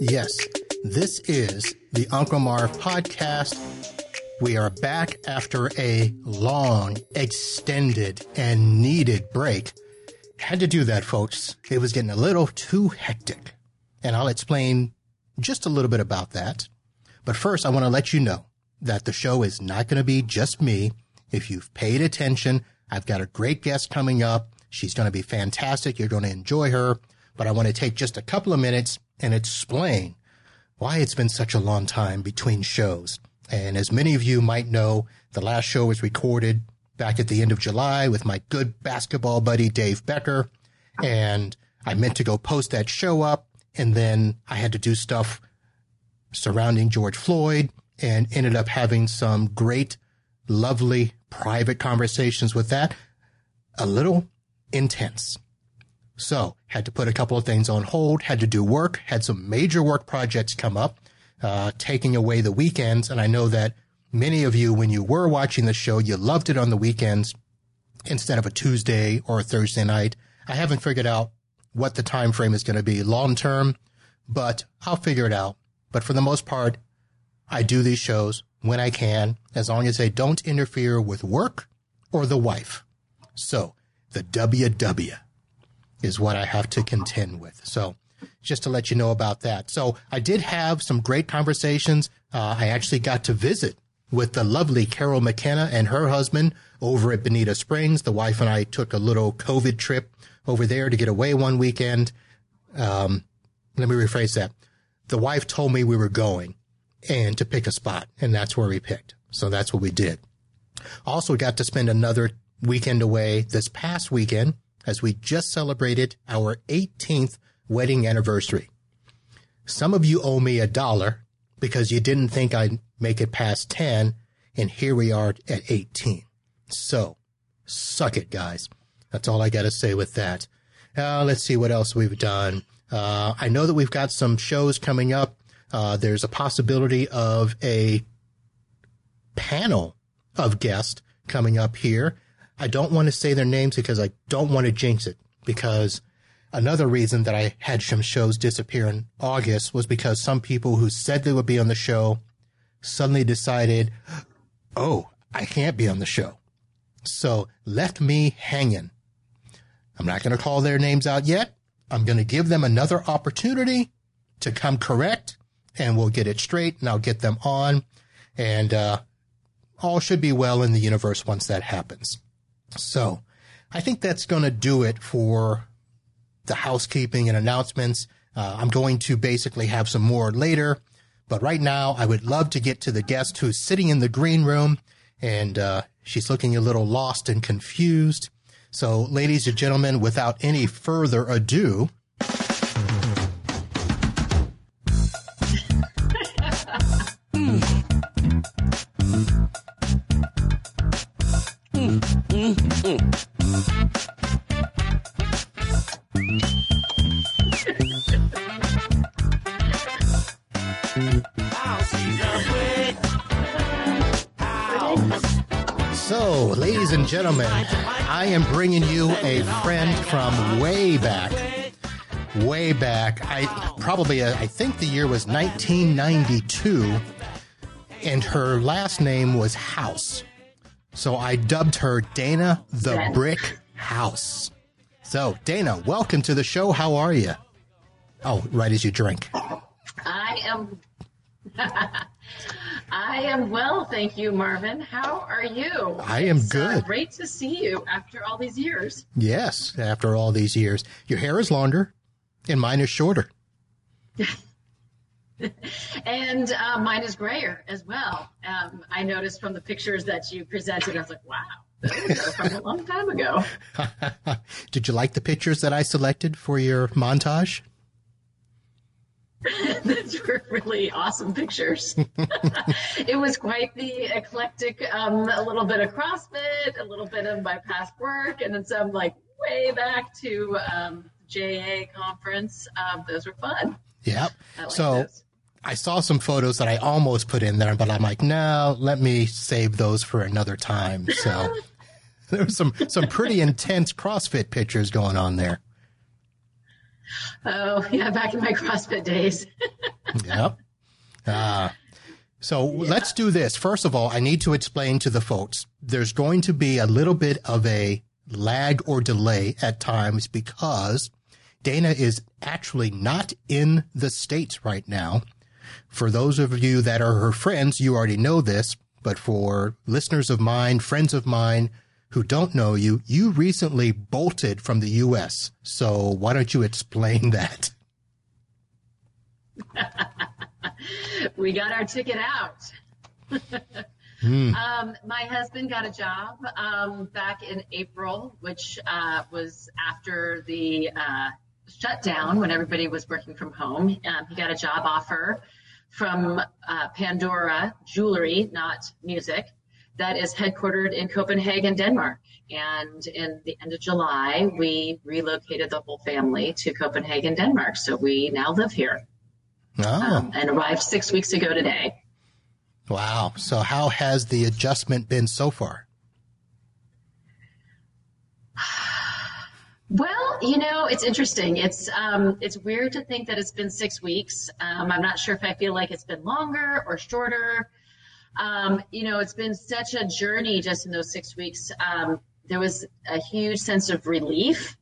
Yes, this is the Uncle Marv podcast. We are back after a long, extended, and needed break. Had to do that, folks. It was getting a little too hectic. And I'll explain just a little bit about that. But first, I want to let you know that the show is not going to be just me. If you've paid attention, I've got a great guest coming up. She's going to be fantastic. You're going to enjoy her. But I want to take just a couple of minutes and explain why it's been such a long time between shows. And as many of you might know, the last show was recorded back at the end of July with my good basketball buddy, Dave Becker. And I meant to go post that show up. And then I had to do stuff surrounding George Floyd and ended up having some great, lovely private conversations with that. A little intense. So had to put a couple of things on hold, had to do work, had some major work projects come up, uh, taking away the weekends. And I know that many of you, when you were watching the show, you loved it on the weekends instead of a Tuesday or a Thursday night. I haven't figured out what the time frame is going to be long term, but I'll figure it out. But for the most part, I do these shows when I can, as long as they don't interfere with work or the wife. So the WW is what I have to contend with. So just to let you know about that. So I did have some great conversations. Uh, I actually got to visit with the lovely Carol McKenna and her husband over at Bonita Springs. The wife and I took a little COVID trip over there to get away one weekend. Um, let me rephrase that. The wife told me we were going and to pick a spot, and that's where we picked. So that's what we did. Also got to spend another weekend away this past weekend as we just celebrated our 18th wedding anniversary. Some of you owe me a dollar because you didn't think I'd make it past 10, and here we are at 18. So, suck it, guys. That's all I got to say with that. Uh, let's see what else we've done. Uh, I know that we've got some shows coming up. Uh, there's a possibility of a panel of guests coming up here. I don't want to say their names because I don't want to jinx it because Another reason that I had some shows disappear in August was because some people who said they would be on the show suddenly decided, oh, I can't be on the show. So left me hanging. I'm not going to call their names out yet. I'm going to give them another opportunity to come correct and we'll get it straight and I'll get them on and, uh, all should be well in the universe once that happens. So I think that's going to do it for the housekeeping and announcements. Uh, I'm going to basically have some more later, but right now I would love to get to the guest who's sitting in the green room and uh, she's looking a little lost and confused. So, ladies and gentlemen, without any further ado, So, ladies and gentlemen, I am bringing you a friend from way back. Way back. I probably, uh, I think the year was 1992, and her last name was House. So I dubbed her Dana the Brick House. So, Dana, welcome to the show. How are you? Oh, right as you drink. I am. I am well, thank you, Marvin. How are you? I am it's, good. Uh, great to see you after all these years. Yes, after all these years. Your hair is longer, and mine is shorter. and uh, mine is grayer as well. Um, I noticed from the pictures that you presented, I was like, wow, those are from a long time ago. Did you like the pictures that I selected for your montage? Those were really awesome pictures. it was quite the eclectic, um, a little bit of CrossFit, a little bit of my past work, and then some like way back to um, JA conference. Um, those were fun. Yep. so those. I saw some photos that I almost put in there, but I'm like, no, let me save those for another time. So there was some some pretty intense CrossFit pictures going on there. Oh, yeah, back in my CrossFit days. yep. Uh, so yeah. let's do this. First of all, I need to explain to the folks there's going to be a little bit of a lag or delay at times because Dana is actually not in the States right now. For those of you that are her friends, you already know this, but for listeners of mine, friends of mine who don't know you, you recently bolted from the U.S. So why don't you explain that? we got our ticket out. mm. um, my husband got a job um, back in April, which uh, was after the uh, shutdown when everybody was working from home. Um, he got a job offer from uh, Pandora Jewelry, not music, that is headquartered in Copenhagen, Denmark. And in the end of July, we relocated the whole family to Copenhagen, Denmark. So we now live here. Oh. Um, and arrived six weeks ago today. Wow. So how has the adjustment been so far? Well, you know, it's interesting. It's um, it's weird to think that it's been six weeks. Um, I'm not sure if I feel like it's been longer or shorter. Um, you know, it's been such a journey just in those six weeks. Um, there was a huge sense of relief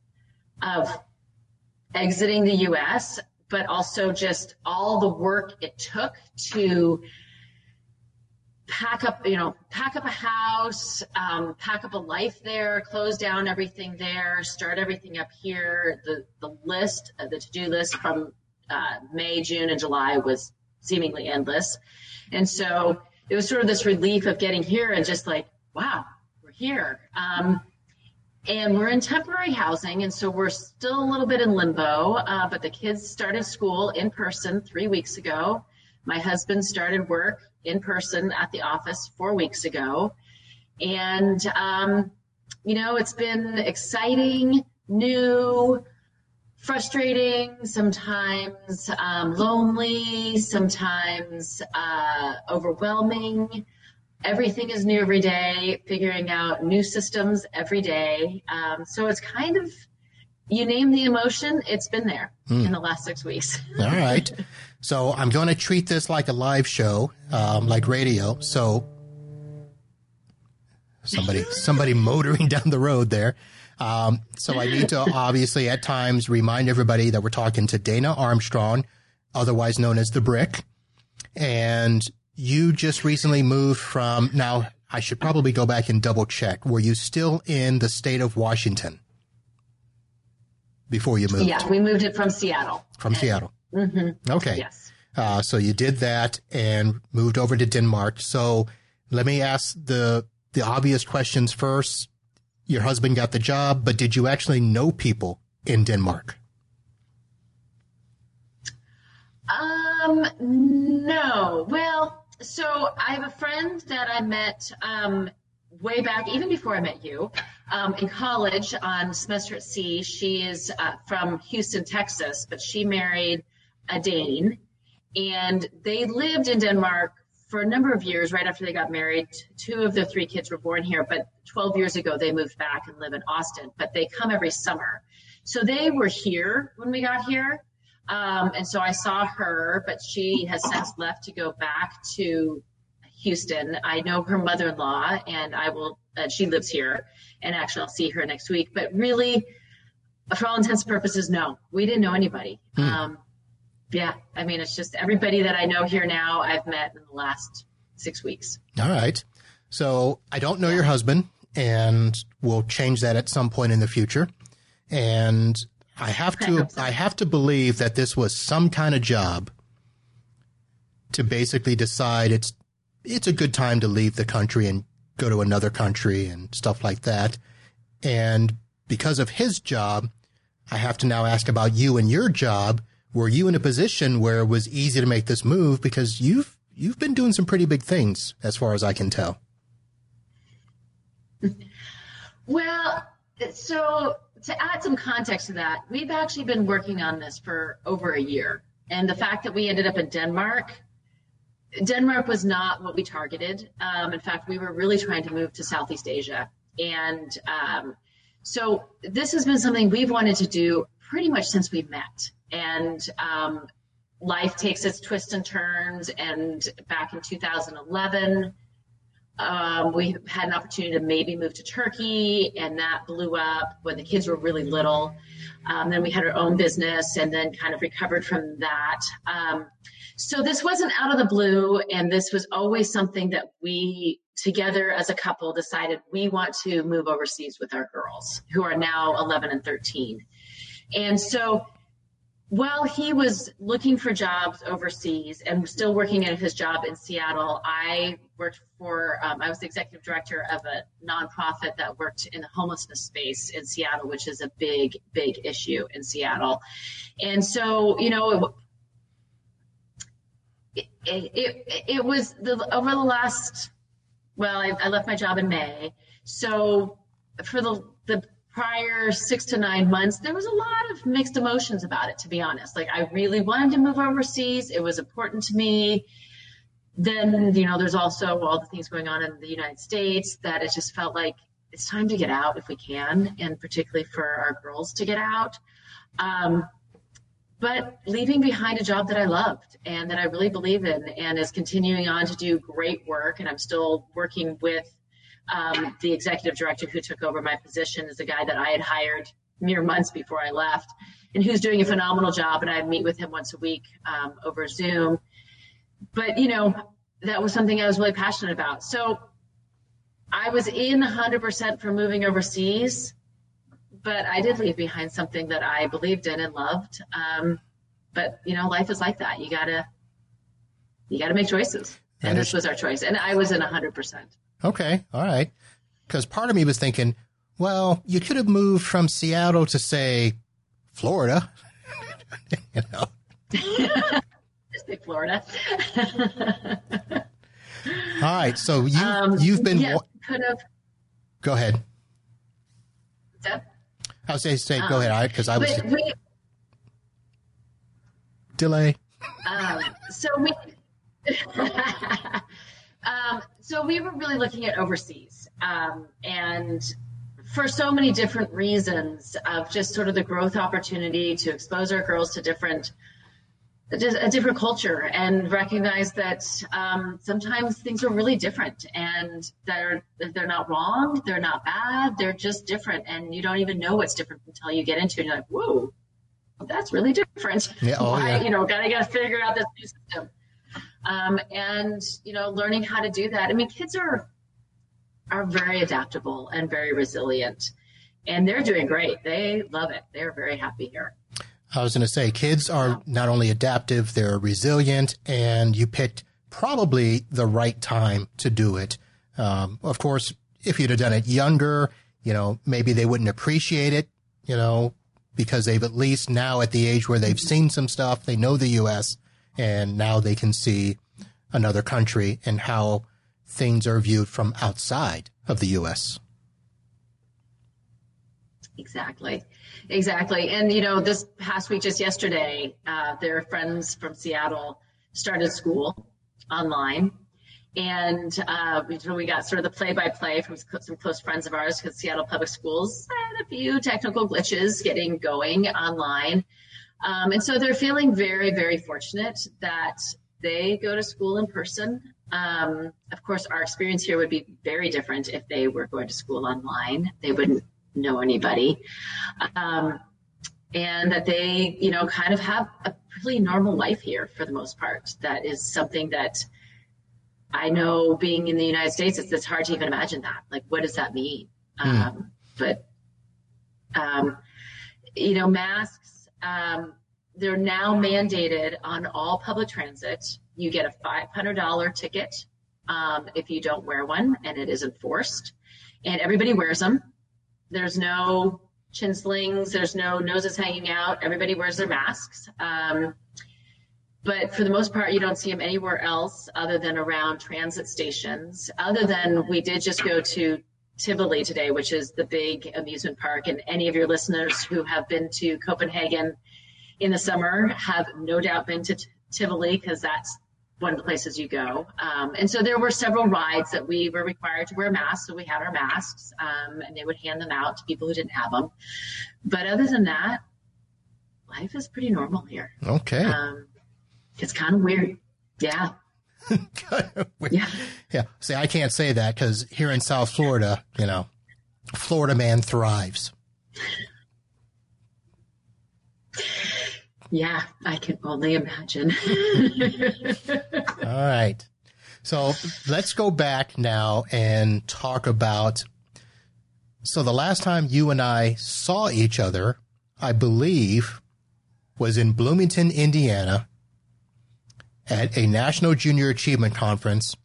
of exiting the U.S., but also just all the work it took to pack up, you know, pack up a house, um, pack up a life there, close down everything there, start everything up here. The the list, uh, the to do list from uh, May, June, and July was seemingly endless, and so it was sort of this relief of getting here and just like, wow, we're here. Um, and we're in temporary housing, and so we're still a little bit in limbo. Uh, but the kids started school in person three weeks ago. My husband started work in person at the office four weeks ago. And, um, you know, it's been exciting, new, frustrating, sometimes um, lonely, sometimes uh, overwhelming. Everything is new every day, figuring out new systems every day. Um, so it's kind of, you name the emotion, it's been there hmm. in the last six weeks. All right. So I'm going to treat this like a live show, um, like radio. So somebody, somebody motoring down the road there. Um, so I need to obviously at times remind everybody that we're talking to Dana Armstrong, otherwise known as the Brick. And you just recently moved from, now I should probably go back and double check. Were you still in the state of Washington before you moved? Yeah, we moved it from Seattle. From Seattle. Mm-hmm. Okay. Yes. Uh, so you did that and moved over to Denmark. So let me ask the the obvious questions first. Your husband got the job, but did you actually know people in Denmark? Um, no. Well, so I have a friend that I met um, way back, even before I met you, um, in college on semester at sea. She is uh, from Houston, Texas, but she married a Dane, and they lived in Denmark for a number of years right after they got married. Two of their three kids were born here, but 12 years ago they moved back and live in Austin, but they come every summer. So they were here when we got here. Um, and so I saw her, but she has since left to go back to Houston. I know her mother in law, and I will, uh, she lives here, and actually I'll see her next week. But really, for all intents and purposes, no, we didn't know anybody. Hmm. Um, yeah, I mean, it's just everybody that I know here now I've met in the last six weeks. All right. So I don't know your husband, and we'll change that at some point in the future. And I have to, I, so. I have to believe that this was some kind of job to basically decide it's, it's a good time to leave the country and go to another country and stuff like that. And because of his job, I have to now ask about you and your job were you in a position where it was easy to make this move because you've you've been doing some pretty big things as far as I can tell. Well, so to add some context to that, we've actually been working on this for over a year. And the fact that we ended up in Denmark, Denmark was not what we targeted. Um, in fact, we were really trying to move to Southeast Asia. And um, so this has been something we've wanted to do pretty much since we met. And um, life takes its twists and turns. And back in 2011, um, we had an opportunity to maybe move to Turkey, and that blew up when the kids were really little. Um, then we had our own business, and then kind of recovered from that. So this wasn't out of the blue, and this was always something that we together as a couple decided we want to move overseas with our girls, who are now 11 and 13. And so while he was looking for jobs overseas and still working at his job in Seattle, I worked for, um, I was the executive director of a nonprofit that worked in the homelessness space in Seattle, which is a big, big issue in Seattle. And so, you know, it, it, it, was the, over the last, well, I, I left my job in May. So for the, the prior six to nine months, there was a lot of mixed emotions about it, to be honest. Like, I really wanted to move overseas, it was important to me. Then, you know, there's also all the things going on in the United States that it just felt like it's time to get out if we can, and particularly for our girls to get out. Um, but leaving behind a job that I loved and that I really believe in and is continuing on to do great work. And I'm still working with um, the executive director who took over my position is a guy that I had hired mere months before I left, and who's doing a phenomenal job. And I meet with him once a week um, over Zoom. But you know, that was something I was really passionate about. So I was in 100% for moving overseas, but I did leave behind something that I believed in and loved. Um, but you know, life is like that. You gotta, you gotta make choices, and this was our choice. And I was in 100%. Okay, all right. Because part of me was thinking, well, you could have moved from Seattle to say Florida. you know. Just say Florida. all right, so you um, you've been yeah, could have. Go ahead. I was say say um, go ahead, because I was we, delay. Um, so we. Um, so we were really looking at overseas, um, and for so many different reasons of just sort of the growth opportunity to expose our girls to different a different culture and recognize that um, sometimes things are really different and they're they're not wrong they're not bad they're just different and you don't even know what's different until you get into it and you're like whoa that's really different. Yeah, oh, yeah. you know gotta gotta figure out this new system. Um, and you know learning how to do that. I mean kids are are very adaptable and very resilient and they're doing great. They love it. They're very happy here i was going to say kids are not only adaptive they're resilient and you picked probably the right time to do it um, of course if you'd have done it younger you know maybe they wouldn't appreciate it you know because they've at least now at the age where they've seen some stuff they know the us and now they can see another country and how things are viewed from outside of the U.S. Exactly. Exactly. And, you know, this past week, just yesterday, uh, their friends from Seattle started school online. And uh, we, we got sort of the play by play from some close friends of ours because Seattle Public Schools had a few technical glitches getting going online. Um, and so they're feeling very, very fortunate that they go to school in person. Um, of course, our experience here would be very different if they were going to school online. They wouldn't know anybody. Um, and that they, you know, kind of have a really normal life here for the most part. That is something that I know being in the United States, it's, it's hard to even imagine that. Like, what does that mean? Hmm. Um, but, um, you know, masks um, they're now mandated on all public transit. You get a $500 ticket um, if you don't wear one, and it is enforced. And everybody wears them. There's no chin slings. There's no noses hanging out. Everybody wears their masks. Um, but for the most part, you don't see them anywhere else other than around transit stations. Other than we did just go to Tivoli today, which is the big amusement park. And any of your listeners who have been to Copenhagen in the summer have no doubt been to Tivoli because that's one of the places you go. Um, and so there were several rides that we were required to wear masks. So we had our masks um, and they would hand them out to people who didn't have them. But other than that, life is pretty normal here. Okay. Um, it's kind of weird. Yeah. yeah. Yeah. See, I can't say that because here in South Florida, you know, Florida man thrives. Yeah, I can only imagine. All right. So let's go back now and talk about. So the last time you and I saw each other, I believe, was in Bloomington, Indiana at a National Junior Achievement Conference.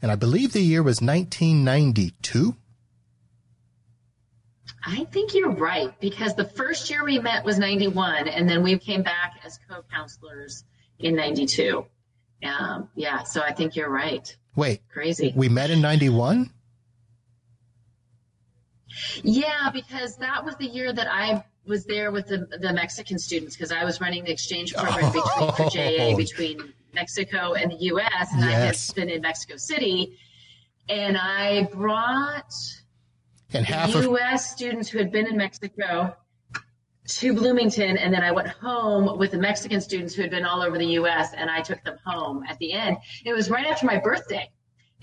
And I believe the year was 1992. I think you're right because the first year we met was 91 and then we came back as co-counselors in 92. Um, yeah, so I think you're right. Wait. Crazy. We met in 91? Yeah, because that was the year that I was there with the, the Mexican students because I was running the exchange program between for JA between Mexico and the U.S. and Yes. I had been in Mexico City, and I brought And half of U.S. students who had been in Mexico to Bloomington, and then I went home with the Mexican students who had been all over the U.S. and I took them home at the end. It was right after my birthday.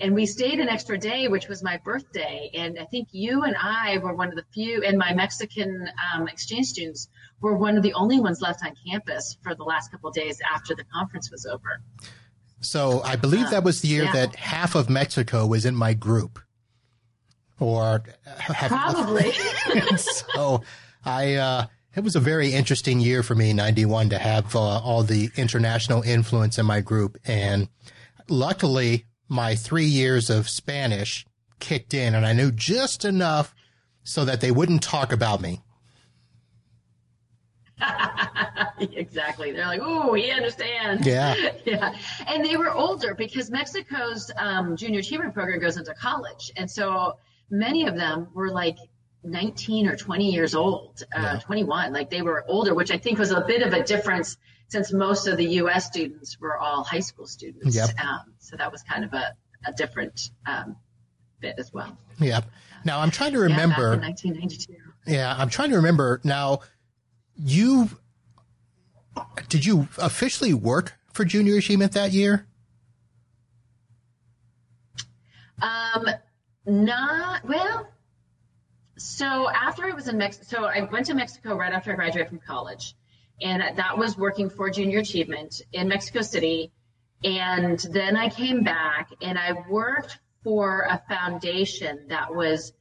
And we stayed an extra day, which was my birthday. And I think you and I were one of the few, and my Mexican um, exchange students were one of the only ones left on campus for the last couple of days after the conference was over. So I believe that was the year Yeah. that half of Mexico was in my group. Or half, Probably. so I uh it was a very interesting year for me 91 to have uh, all the international influence in my group and luckily my 3 years of Spanish kicked in and I knew just enough so that they wouldn't talk about me. exactly. They're like, "Oh, he understands." Yeah. yeah. And they were older because Mexico's um, junior achievement program goes into college, and so many of them were like 19 or 20 years old, uh, Yeah. 21. Like they were older, which I think was a bit of a difference since most of the U.S. students were all high school students. Yep. Um, so that was kind of a, a different um, bit as well. Yeah. Now I'm trying to Yeah, remember in 1992. Yeah, I'm trying to remember now. You did you officially work for Junior Achievement that year? Um, not well. So after I was in Mexico, so I went to Mexico right after I graduated from college, and that was working for Junior Achievement in Mexico City. And then I came back and I worked for a foundation that was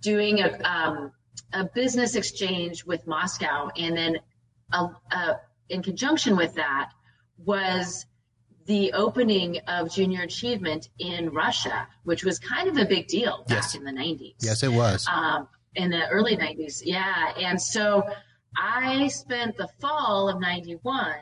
doing a um, a business exchange with Moscow, and then uh uh in conjunction with that was the opening of junior achievement in Russia, which was kind of a big deal back Yes. in the 90s. Yes, it was. Um, in the early 90s, yeah. And so I spent the fall of 91,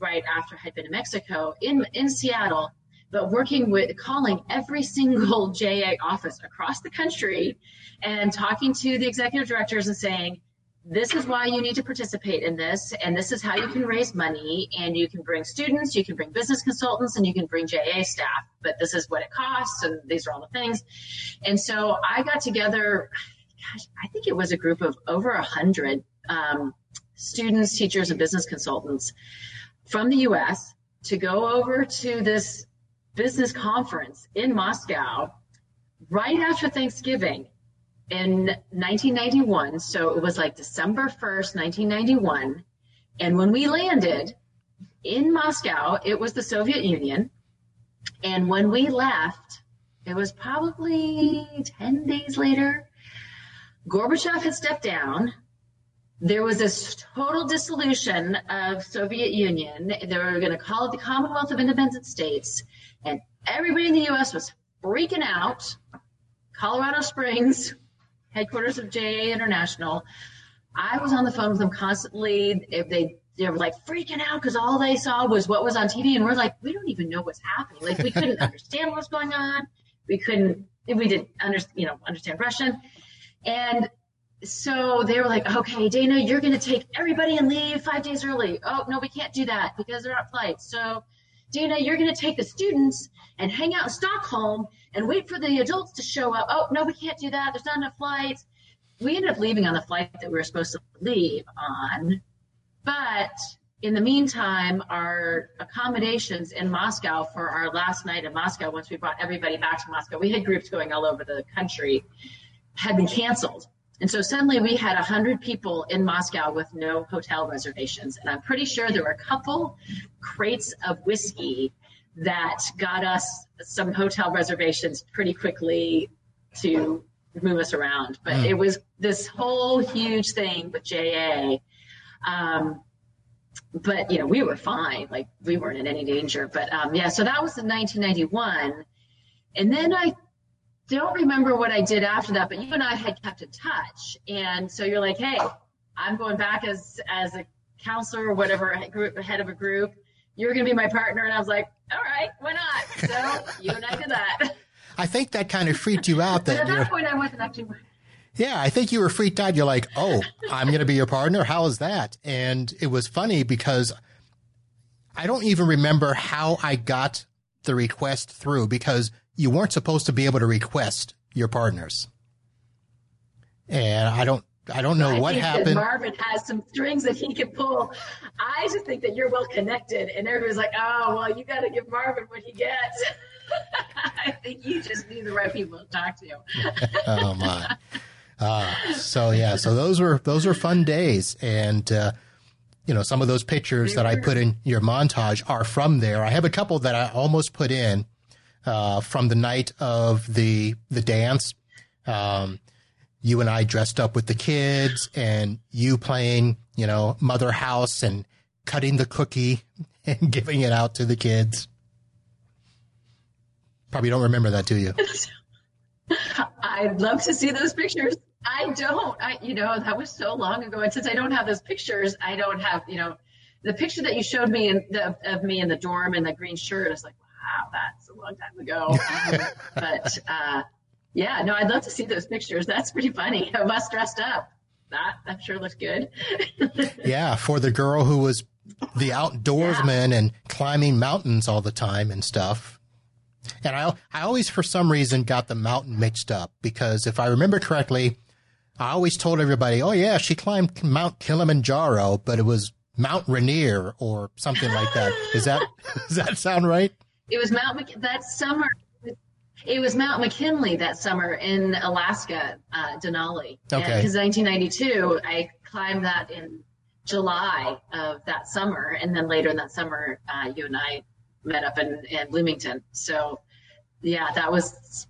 right after I had been in Mexico, in, in Seattle, but working with, calling every single JA office across the country and talking to the executive directors and saying, this is why you need to participate in this, and this is how you can raise money, and you can bring students, you can bring business consultants, and you can bring JA staff, but this is what it costs, and these are all the things. And so I got together, gosh, I think it was a group of over a hundred um, students, teachers, and business consultants from the U.S. to go over to this business conference in Moscow right after Thanksgiving in 1991. So it was like December 1st, 1991. And when we landed in Moscow, it was the Soviet Union. And when we left, it was probably 10 days later, Gorbachev had stepped down. There was this total dissolution of Soviet Union. They were going to call it the Commonwealth of Independent States. And everybody in the U.S. was freaking out. Colorado Springs, headquarters of JA International. I was on the phone with them constantly. If they they were like freaking out because all they saw was what was on TV, and we're like, we don't even know what's happening. Like we couldn't understand what's going on. We couldn't. We didn't understand, you know understand Russian, and so they were like, okay, Dana, you're going to take everybody and leave five days early. Oh no, we can't do that because they're on flights. So. Dana, you're going to take the students and hang out in Stockholm and wait for the adults to show up. Oh, no, we can't do that. There's not enough flights. We ended up leaving on the flight that we were supposed to leave on but in the meantime, our accommodations in Moscow for our last night in Moscow, once we brought everybody back to Moscow, we had groups going all over the country, had been canceled. And so suddenly we had 100 people in Moscow with no hotel reservations. And I'm pretty sure there were a couple crates of whiskey that got us some hotel reservations pretty quickly to move us around. But mm. it was this whole huge thing with JA. Um, but you know, we were fine. Like we weren't in any danger. But um, yeah, so that was in 1991, and then I don't remember what I did after that. But you and I had kept in touch, and so you're like, hey, I'm going back as as a counselor or whatever, group head of a group. You're going to be my partner, and I was like, all right, why not? So you and I did that. I think that kind of freaked you out. That at that point, I wasn't actually. Yeah, I think you were freaked out. You're like, oh, I'm going to be your partner. How is that? And it was funny because I don't even remember how I got the request through because you weren't supposed to be able to request your partners. And I don't, I don't know I what happened. Marvin has some strings that he can pull. I just think that you're well connected, and everybody's like, "Oh, well, you got to give Marvin what he gets." I think you just knew the right people to talk to. oh my! Uh, so yeah, so those were those were fun days, and uh, you know some of those pictures that I put in your montage are from there. I have a couple that I almost put in uh, from the night of the the dance. Um, you and I dressed up with the kids, and you playing, you know, Mother House and cutting the cookie and giving it out to the kids. Probably don't remember that, do you? I'd love to see those pictures. I don't. I, you know, that was so long ago. And since I don't have those pictures, I don't have, you know, the picture that you showed me in the, of me in the dorm in the green shirt. It's like, wow, that's a long time ago. Um, but uh, yeah, no, I'd love to see those pictures. That's pretty funny. Of us dressed up. That I'm sure looks good. yeah, for the girl who was the outdoorsman yeah. and climbing mountains all the time and stuff. And I, I always, for some reason, got the mountain mixed up because if I remember correctly, I always told everybody, oh yeah, she climbed Mount Kilimanjaro, but it was Mount Rainier or something like that." that. Is that, does that sound right? It was Mount, that summer. It was Mount McKinley that summer in Alaska, uh, Denali. Okay. Because 1992, I climbed that in July of that summer. And then later in that summer, uh, you and I met up in, in Bloomington. So yeah, that was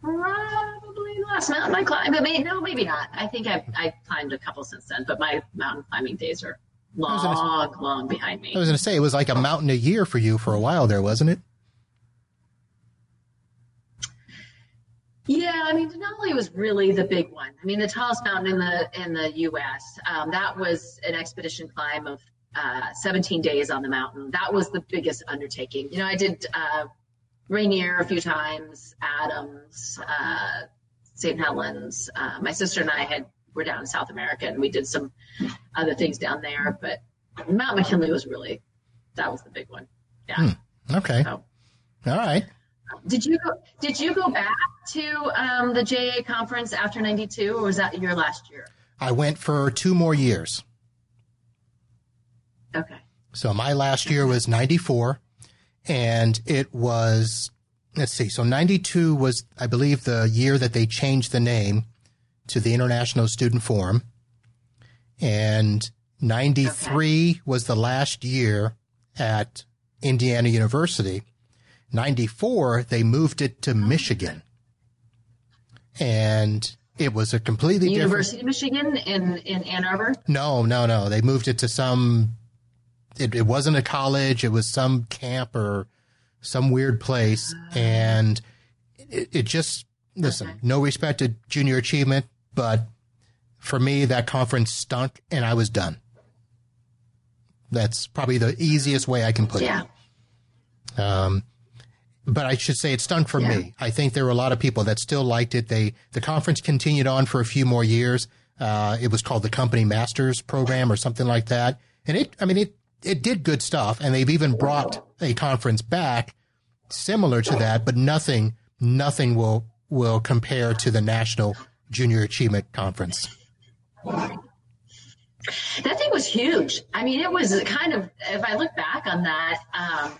probably the last mountain I climbed. But maybe, no, maybe not. I think I've, I've climbed a couple since then, but my mountain climbing days are long, gonna, long behind me. I was going to say, it was like a mountain a year for you for a while there, wasn't it? Yeah, I mean Denali was really the big one. I mean the tallest mountain in the in the U.S. Um, that was an expedition climb of uh, 17 days on the mountain. That was the biggest undertaking. You know, I did uh, Rainier a few times, Adams, uh, St. Helens. Uh, my sister and I had were down in South America and we did some other things down there, but Mount McKinley was really that was the big one. Yeah. Hmm. Okay. So, All right. Did you go, did you go back to um, the JA conference after '92, or was that your last year? I went for two more years. Okay. So my last year was '94, and it was let's see so 92 was i believe the year that they changed the name to the international student forum and 93 okay. was the last year at indiana university 94 they moved it to michigan and it was a completely different University different... of Michigan in, in Ann Arbor? No, no, no. They moved it to some it, it wasn't a college. It was some camp or some weird place. And it, it just, listen, okay. no respect to junior achievement, but for me, that conference stunk and I was done. That's probably the easiest way I can put yeah. it. Um, but I should say it stunk for yeah. me. I think there were a lot of people that still liked it. They, the conference continued on for a few more years. Uh, it was called the Company Masters Program or something like that. And it, I mean, it, it did good stuff, and they've even brought a conference back similar to that, but nothing nothing will will compare to the National Junior Achievement Conference. That thing was huge. I mean, it was kind of, if I look back on that, um,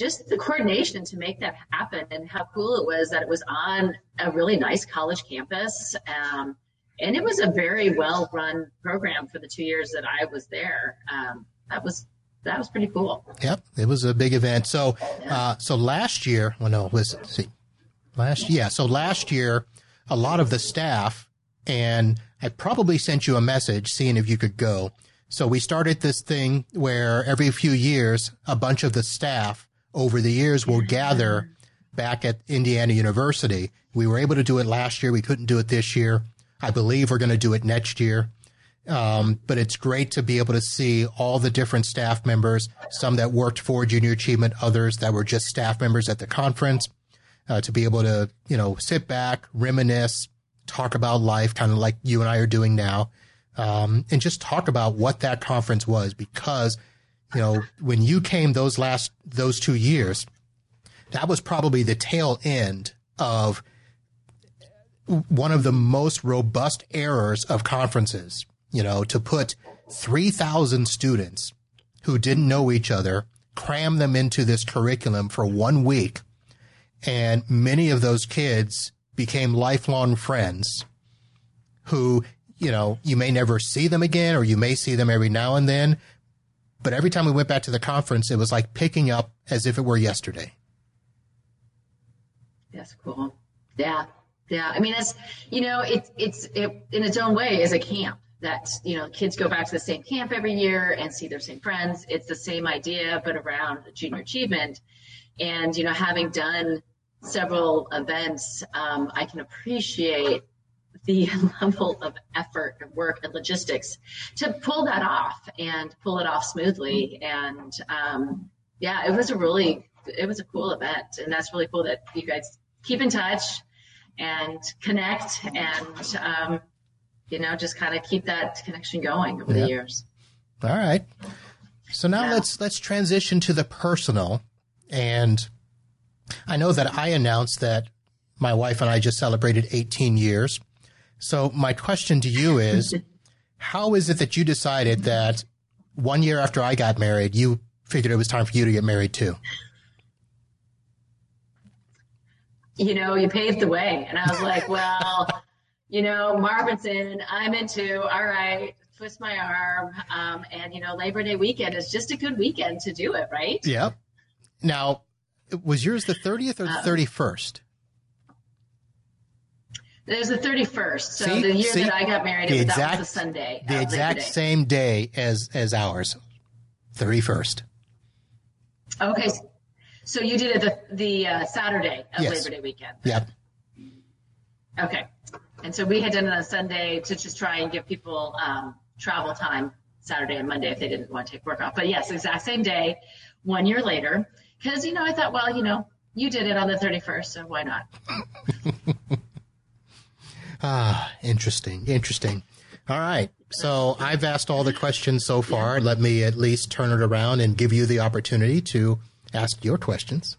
just the coordination to make that happen and how cool it was that it was on a really nice college campus. Um, and it was a very well run program for the two years that I was there. Um, that was that was pretty cool. Yep, it was a big event. So, uh, so last year, well, no, was see, last yeah. So last year, a lot of the staff and I probably sent you a message seeing if you could go. So we started this thing where every few years, a bunch of the staff over the years will gather back at Indiana University. We were able to do it last year. We couldn't do it this year. I believe we're going to do it next year. Um, but it's great to be able to see all the different staff members, some that worked for Junior Achievement, others that were just staff members at the conference, uh, to be able to, you know, sit back, reminisce, talk about life, kind of like you and I are doing now, um, and just talk about what that conference was because – you know, when you came those last, those two years, that was probably the tail end of one of the most robust errors of conferences, you know, to put 3,000 students who didn't know each other, cram them into this curriculum for one week. And many of those kids became lifelong friends who, you know, you may never see them again or you may see them every now and then, but every time we went back to the conference, it was like picking up as if it were yesterday. That's cool. Yeah. Yeah. I mean, it's, you know, it's, it's, it, in its own way is a camp that, you know, kids go back to the same camp every year and see their same friends. It's the same idea, but around junior achievement. And, you know, having done several events, um, I can appreciate the level of effort and work and logistics to pull that off and pull it off smoothly. And um, yeah, it was a really, it was a cool event. And that's really cool that you guys keep in touch and connect and, um, you know, just kind of keep that connection going over yep. the years. All right. So now yeah. let's let's transition to the personal. And I know that I announced that my wife and I just celebrated 18 years. So my question to you is, how is it that you decided that one year after I got married, you figured it was time for you to get married too? You know, you paved the way. And I was like, well, you know, Marvin's in, I'm into, all right, twist my arm. Um, and, you know, Labor Day weekend is just a good weekend to do it, right? Yep. Now, was yours the 30th or the um, 31st? It was the 31st. So see, the year see, that I got married, exact, that was the Sunday. The exact same day as, as ours. 31st. Okay. So you did it the, the uh, Saturday of yes. Labor Day weekend. Yep. Okay. And so we had done it on Sunday to just try and give people um, travel time Saturday and Monday if they didn't want to take work off. But yes, exact same day, one year later. Because, you know, I thought, well, you know, you did it on the 31st, so why not? Ah, interesting. Interesting. All right. So I've asked all the questions so far. Let me at least turn it around and give you the opportunity to ask your questions.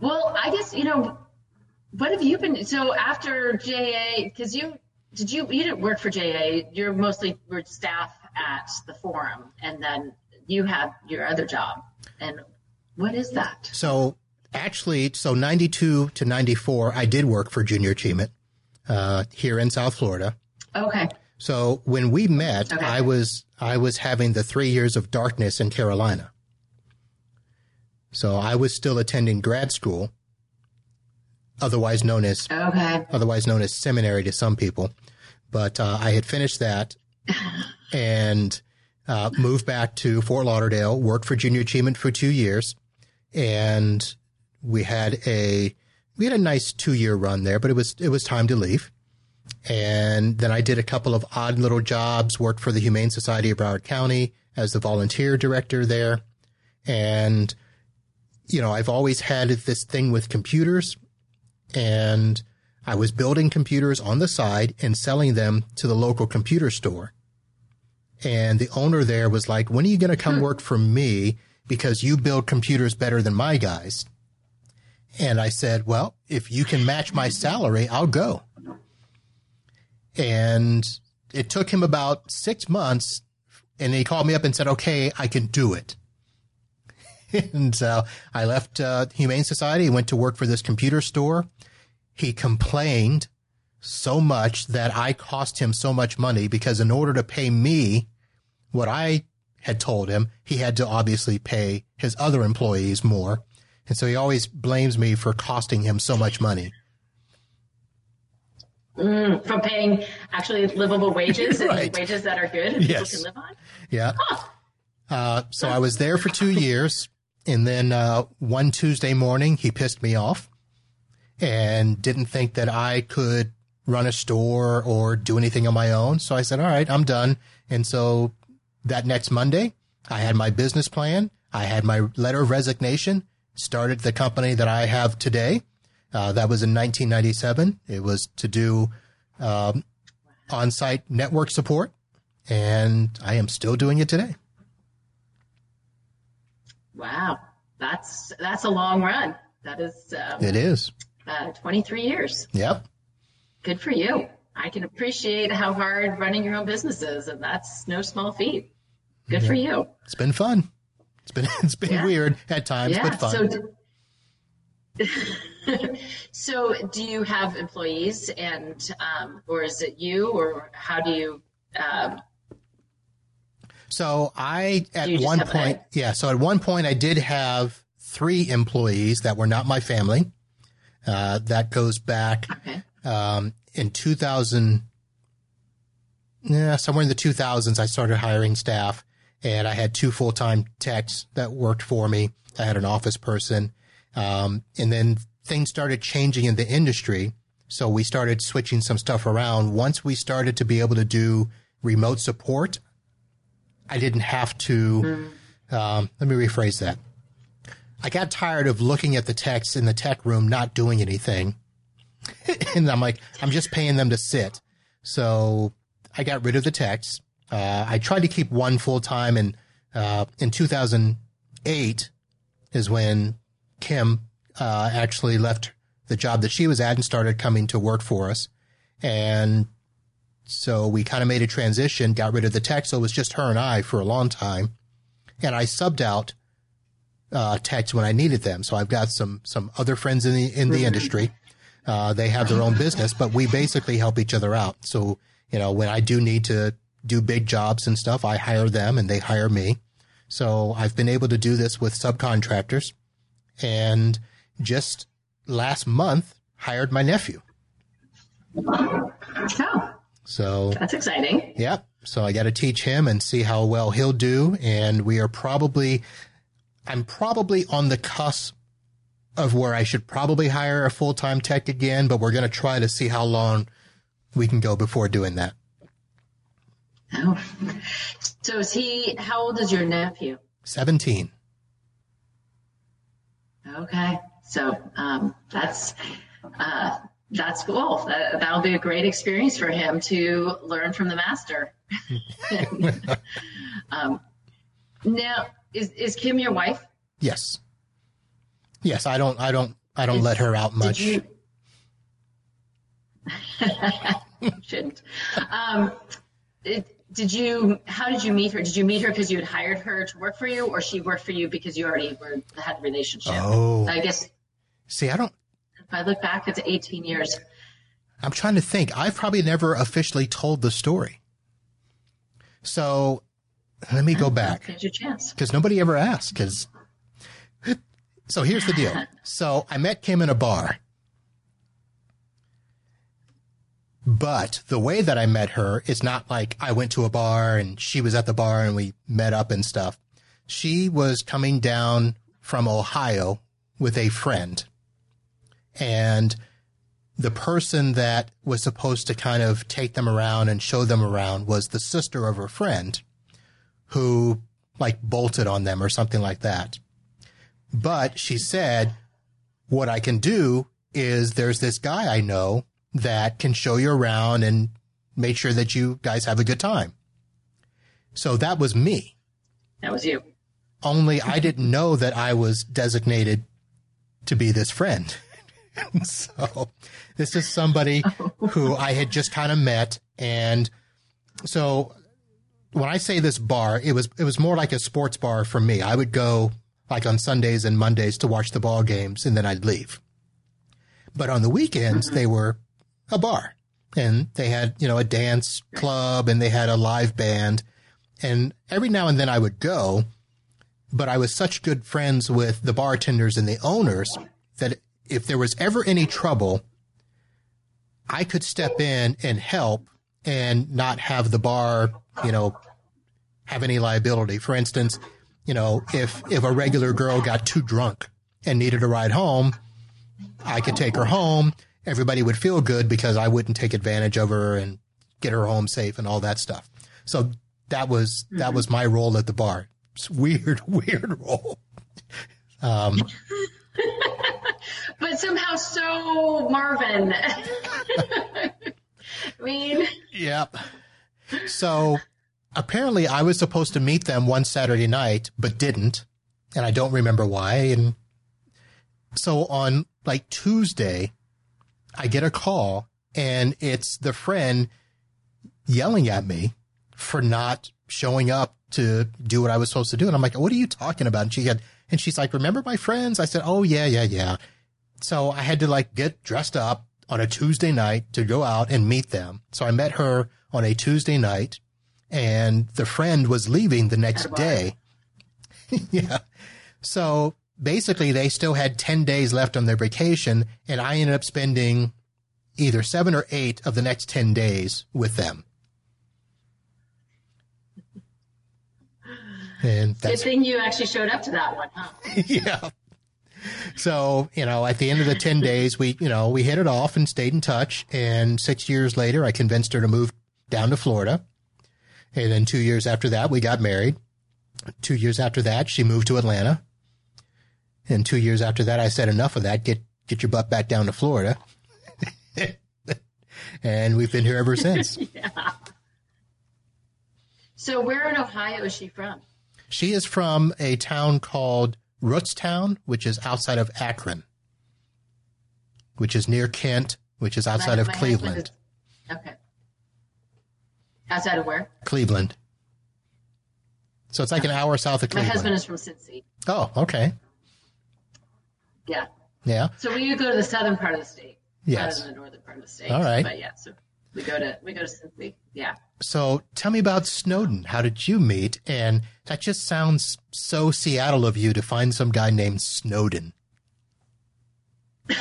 Well, I guess, you know, what have you been so after JA because you did you you didn't work for JA, you're mostly were staff at the forum and then you have your other job. And what is that? So actually, so 92 to 94, I did work for Junior Achievement uh, here in South Florida. Okay. So when we met, okay. I was I was having the three years of darkness in Carolina. So I was still attending grad school, otherwise known as okay. otherwise known as seminary to some people. But uh, I had finished that and uh, moved back to Fort Lauderdale. Worked for Junior Achievement for two years, and we had a we had a nice two year run there, but it was it was time to leave. And then I did a couple of odd little jobs, worked for the Humane Society of Broward County as the volunteer director there. And, you know, I've always had this thing with computers and I was building computers on the side and selling them to the local computer store. And the owner there was like, when are you going to come hmm. work for me? Because you build computers better than my guys. And I said, well, if you can match my salary, I'll go. And it took him about six months and he called me up and said, okay, I can do it. and so I left uh, Humane Society, and went to work for this computer store. He complained so much that I cost him so much money because in order to pay me what I had told him, he had to obviously pay his other employees more. And so he always blames me for costing him so much money. Mm, from paying actually livable wages Right. and wages that are good and Yes. people can live on. Yeah. Uh, so I was there for two years. And then uh, one Tuesday morning, he pissed me off and didn't think that I could run a store or do anything on my own. So I said, all right, I'm done. And so that next Monday, I had my business plan. I had my letter of resignation, started the company that I have today. Uh, that was in 1997. It was to do um, on site network support. And I am still doing it today. Wow, that's that's a long run. That is um, It is. uh, 23 years. Yep. Good for you. I can appreciate how hard running your own business is, and that's no small feat. Good for you. It's been fun. It's been it's been Yeah. weird at times, Yeah. but fun. So, d- so do you have employees, and um, or is it you, or how do you? Um, So I at one have a- point, yeah. So at one point, I did have three employees that were not my family. Uh, that goes back okay. um, in 2000, yeah, somewhere in the 2000s. I started hiring staff, and I had two full time techs that worked for me. I had an office person, um, and then things started changing in the industry. So we started switching some stuff around. Once we started to be able to do remote support, I didn't have to. Um, let me rephrase that. I got tired of looking at the techs in the tech room not doing anything. and I'm like, I'm just paying them to sit. So I got rid of the techs. Uh, I tried to keep one full time, and uh, in 2008 is when Kim uh, actually left the job that she was at and started coming to work for us. And so we kind of made a transition, got rid of the tech. So it was just her and I for a long time. And I subbed out uh, techs when I needed them. So I've got some some other friends in the in the industry. Uh, they have their own business, but we basically help each other out. So you know, when I do need to do big jobs and stuff, I hire them and they hire me. So I've been able to do this with subcontractors, and just last month hired my nephew. Oh, So that's exciting. Yep. So I got to teach him and see how well he'll do. And we are probably, I'm probably on the cusp of where I should probably hire a full time tech again, but we're going to try to see how long we can go before doing that. Oh. So is he? How old is your nephew? 17. Okay, so um, that's uh, that's cool. That, that'll be a great experience for him to learn from the master. um, now, is is Kim your wife? Yes. Yes. I don't, I don't, I don't let her out much. You? Shouldn't. Um, it, did you? How did you meet her? Did you meet her because you had hired her to work for you, or she worked for you because you already were had a relationship? Oh. I guess See, I don't, if I look back, it's 18 years. I'm trying to think. I've probably never officially told the story. So let me go back. Here's your chance. because nobody ever asked. Because so here's the deal. So I met Kim in a bar, but the way that I met her is not like I went to a bar and she was at the bar and we met up and stuff. She was coming down from Ohio with a friend, and the person that was supposed to kind of take them around and show them around was the sister of her friend who like bolted on them or something like that. But she said, what I can do is there's this guy I know that can show you around and make sure that you guys have a good time. So that was me. That was you. Only I didn't know that I was designated to be this friend. so this is somebody who I had just kind of met and so when I say this bar, it was it was more like a sports bar for me. I would go like on Sundays and Mondays to watch the ball games, and then I'd leave. But on the weekends, they were a bar, and they had you know a dance club, and they had a live band, and every now and then I would go. But I was such good friends with the bartenders and the owners that if there was ever any trouble, I could step in and help and not have the bar, you know, have any liability. For instance, you know, if if a regular girl got too drunk and needed a ride home, I could take her home. Everybody would feel good because I wouldn't take advantage of her and get her home safe and all that stuff. So that was that was my role at the bar. It's weird, weird role. Um, but somehow so Marvin. I mean, Yep. So apparently I was supposed to meet them one Saturday night, but didn't. And I don't remember why. And so on like Tuesday, I get a call and it's the friend yelling at me for not showing up to do what I was supposed to do. And I'm like, what are you talking about? And she had, and she's like, remember my friends? I said, oh yeah, yeah, yeah. So I had to like get dressed up on a Tuesday night to go out and meet them. So I met her on a Tuesday night and the friend was leaving the next day. yeah. So basically they still had 10 days left on their vacation and I ended up spending either seven or eight of the next 10 days with them. And good thing you actually showed up to that one, huh? yeah. So, you know, at the end of the 10 days, we, you know, we hit it off and stayed in touch. And six years later, I convinced her to move down to Florida. And then two years after that, we got married. Two years after that, she moved to Atlanta. And two years after that, I said, enough of that. Get, get your butt back down to Florida. and we've been here ever since. yeah. So where in Ohio is she from? She is from a town called Rootstown, which is outside of Akron, which is near Kent, which is outside My- of my Cleveland. is- okay. Outside of where? Cleveland. So it's like an hour south of Cleveland. My husband is from Cincy. oh, okay. Yeah. Yeah. So we go to the southern part of the state Yes. rather than the northern part of the state. All right. But yeah, so we go to we go to Cincy. Yeah. So tell me about Snowden. How did you meet? And that just sounds so Seattle of you to find some guy named Snowden.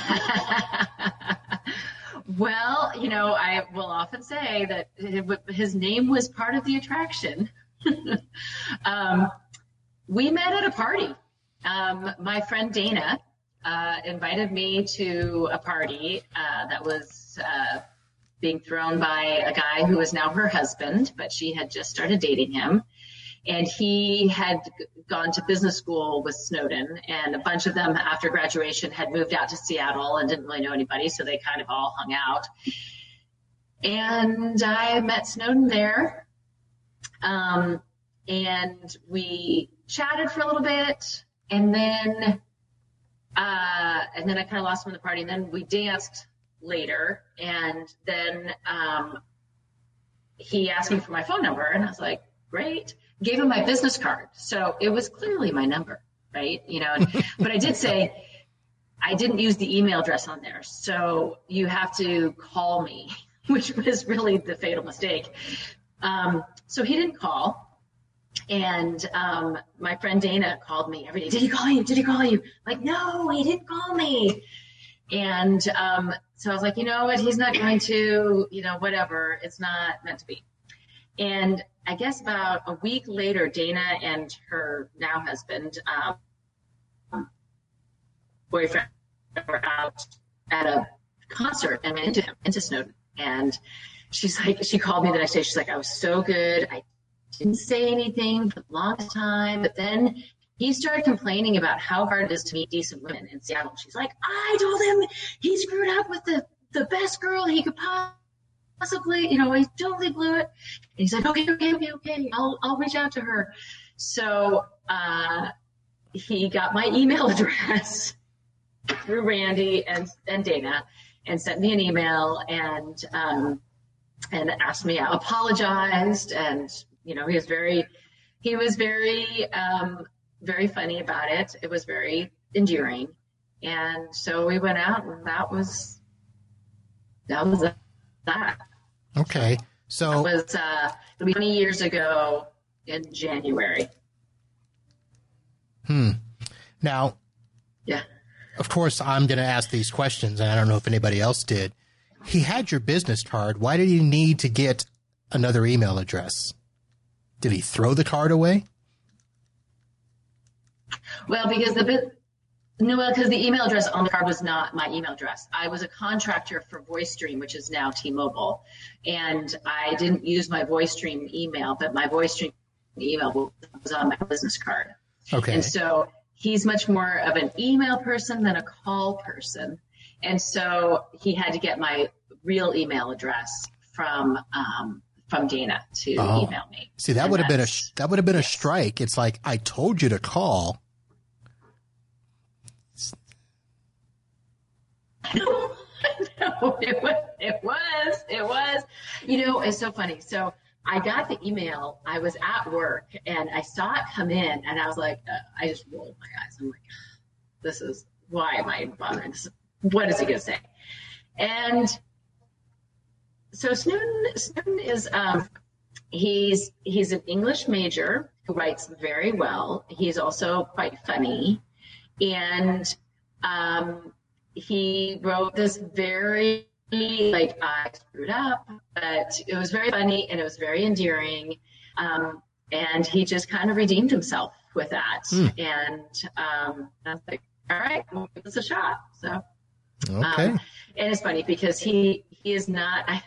well, you know, I will often say that his name was part of the attraction. um, we met at a party. Um, my friend Dana uh, invited me to a party uh, that was uh, being thrown by a guy who is now her husband, but she had just started dating him. And he had gone to business school with Snowden, and a bunch of them after graduation had moved out to Seattle and didn't really know anybody, so they kind of all hung out. And I met Snowden there. Um, and we chatted for a little bit, and then uh, and then I kind of lost him in the party. And then we danced later, and then um, he asked me for my phone number, and I was like, "Great." Gave him my business card, so it was clearly my number, right? You know, and, but I did say I didn't use the email address on there, so you have to call me, which was really the fatal mistake. Um, so he didn't call. And um, my friend Dana called me every day. Did he call you? Did he call you? Like, no, he didn't call me. And um, so I was like, you know what? He's not going to, you know, whatever. It's not meant to be. And I guess about a week later, Dana and her now husband, um, boyfriend, were out at a concert and ran into him, into Snowden. And she's like, she called me the next day. She's like, I was so good. I didn't say anything for the longest time, but then he started complaining about how hard it is to meet decent women in Seattle. She's like, I told him he screwed up with the, the best girl he could possibly, you know, he totally blew it. And he's like, okay, okay, okay, okay. I'll, I'll reach out to her. So, uh, he got my email address through Randy and, and Dana and sent me an email and, um, and asked me out, apologized, and you know he was very he was very um, very funny about it. It was very endearing, and so we went out, and that was that was that. Okay, so That was uh, 20 years ago in January. Hmm. Now, Yeah. of course, I'm going to ask these questions, and I don't know if anybody else did. He had your business card. Why did he need to get another email address? Did he throw the card away? Well, because the no, well, because the email address on the card was not my email address. I was a contractor for VoiceStream, which is now T-Mobile, and I didn't use my VoiceStream email, but my VoiceStream email was on my business card. Okay. And so he's much more of an email person than a call person. And so he had to get my real email address from um, from Dana to Oh. email me. See, that And would have been a that would have been a strike. It's like I told you to call. no, it was, it was, it was. You know, it's so funny. So I got the email. I was at work and I saw it come in, and I was like, uh, I just rolled my eyes. I'm like, this is why am I bothering? This, what is he gonna say? And so Snowden, Snowden is um, he's he's an English major who writes very well. He's also quite funny, and um, he wrote this very like I screwed up, but it was very funny and it was very endearing. Um, and he just kind of redeemed himself with that. Hmm. And um, I was like, all right, we'll give this a shot. So Okay. um, and it's funny because he he is not I,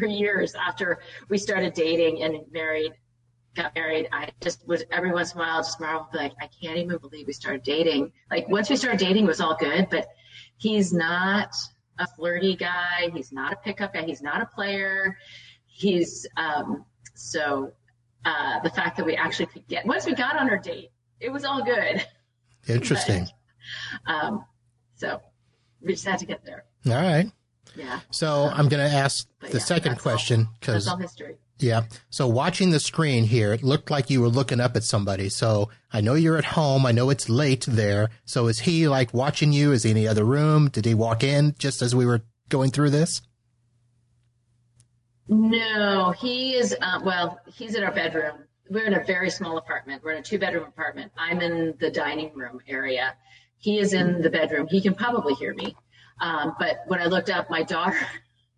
for years after we started dating and married got married i just would every once in a while just be like i can't even believe we started dating. Like once we started dating it was all good but he's not a flirty guy. He's not a pickup guy. He's not a player. He's um so uh the fact that we actually could get once we got on our date it was all good. Interesting. um so we just had to get there. All right. Yeah So I'm going to ask the yeah, second question because all history yeah. So watching the screen here, it looked like you were looking up at somebody. So I know you're at home. I know it's late there. So is he like watching you? Is he in the other room? Did he walk in just as we were going through this? No, he is, uh, well, he's in our bedroom. We're in a very small apartment. We're in a two bedroom apartment. I'm in the dining room area. He is in the bedroom. He can probably hear me. Um, but when I looked up, my daughter,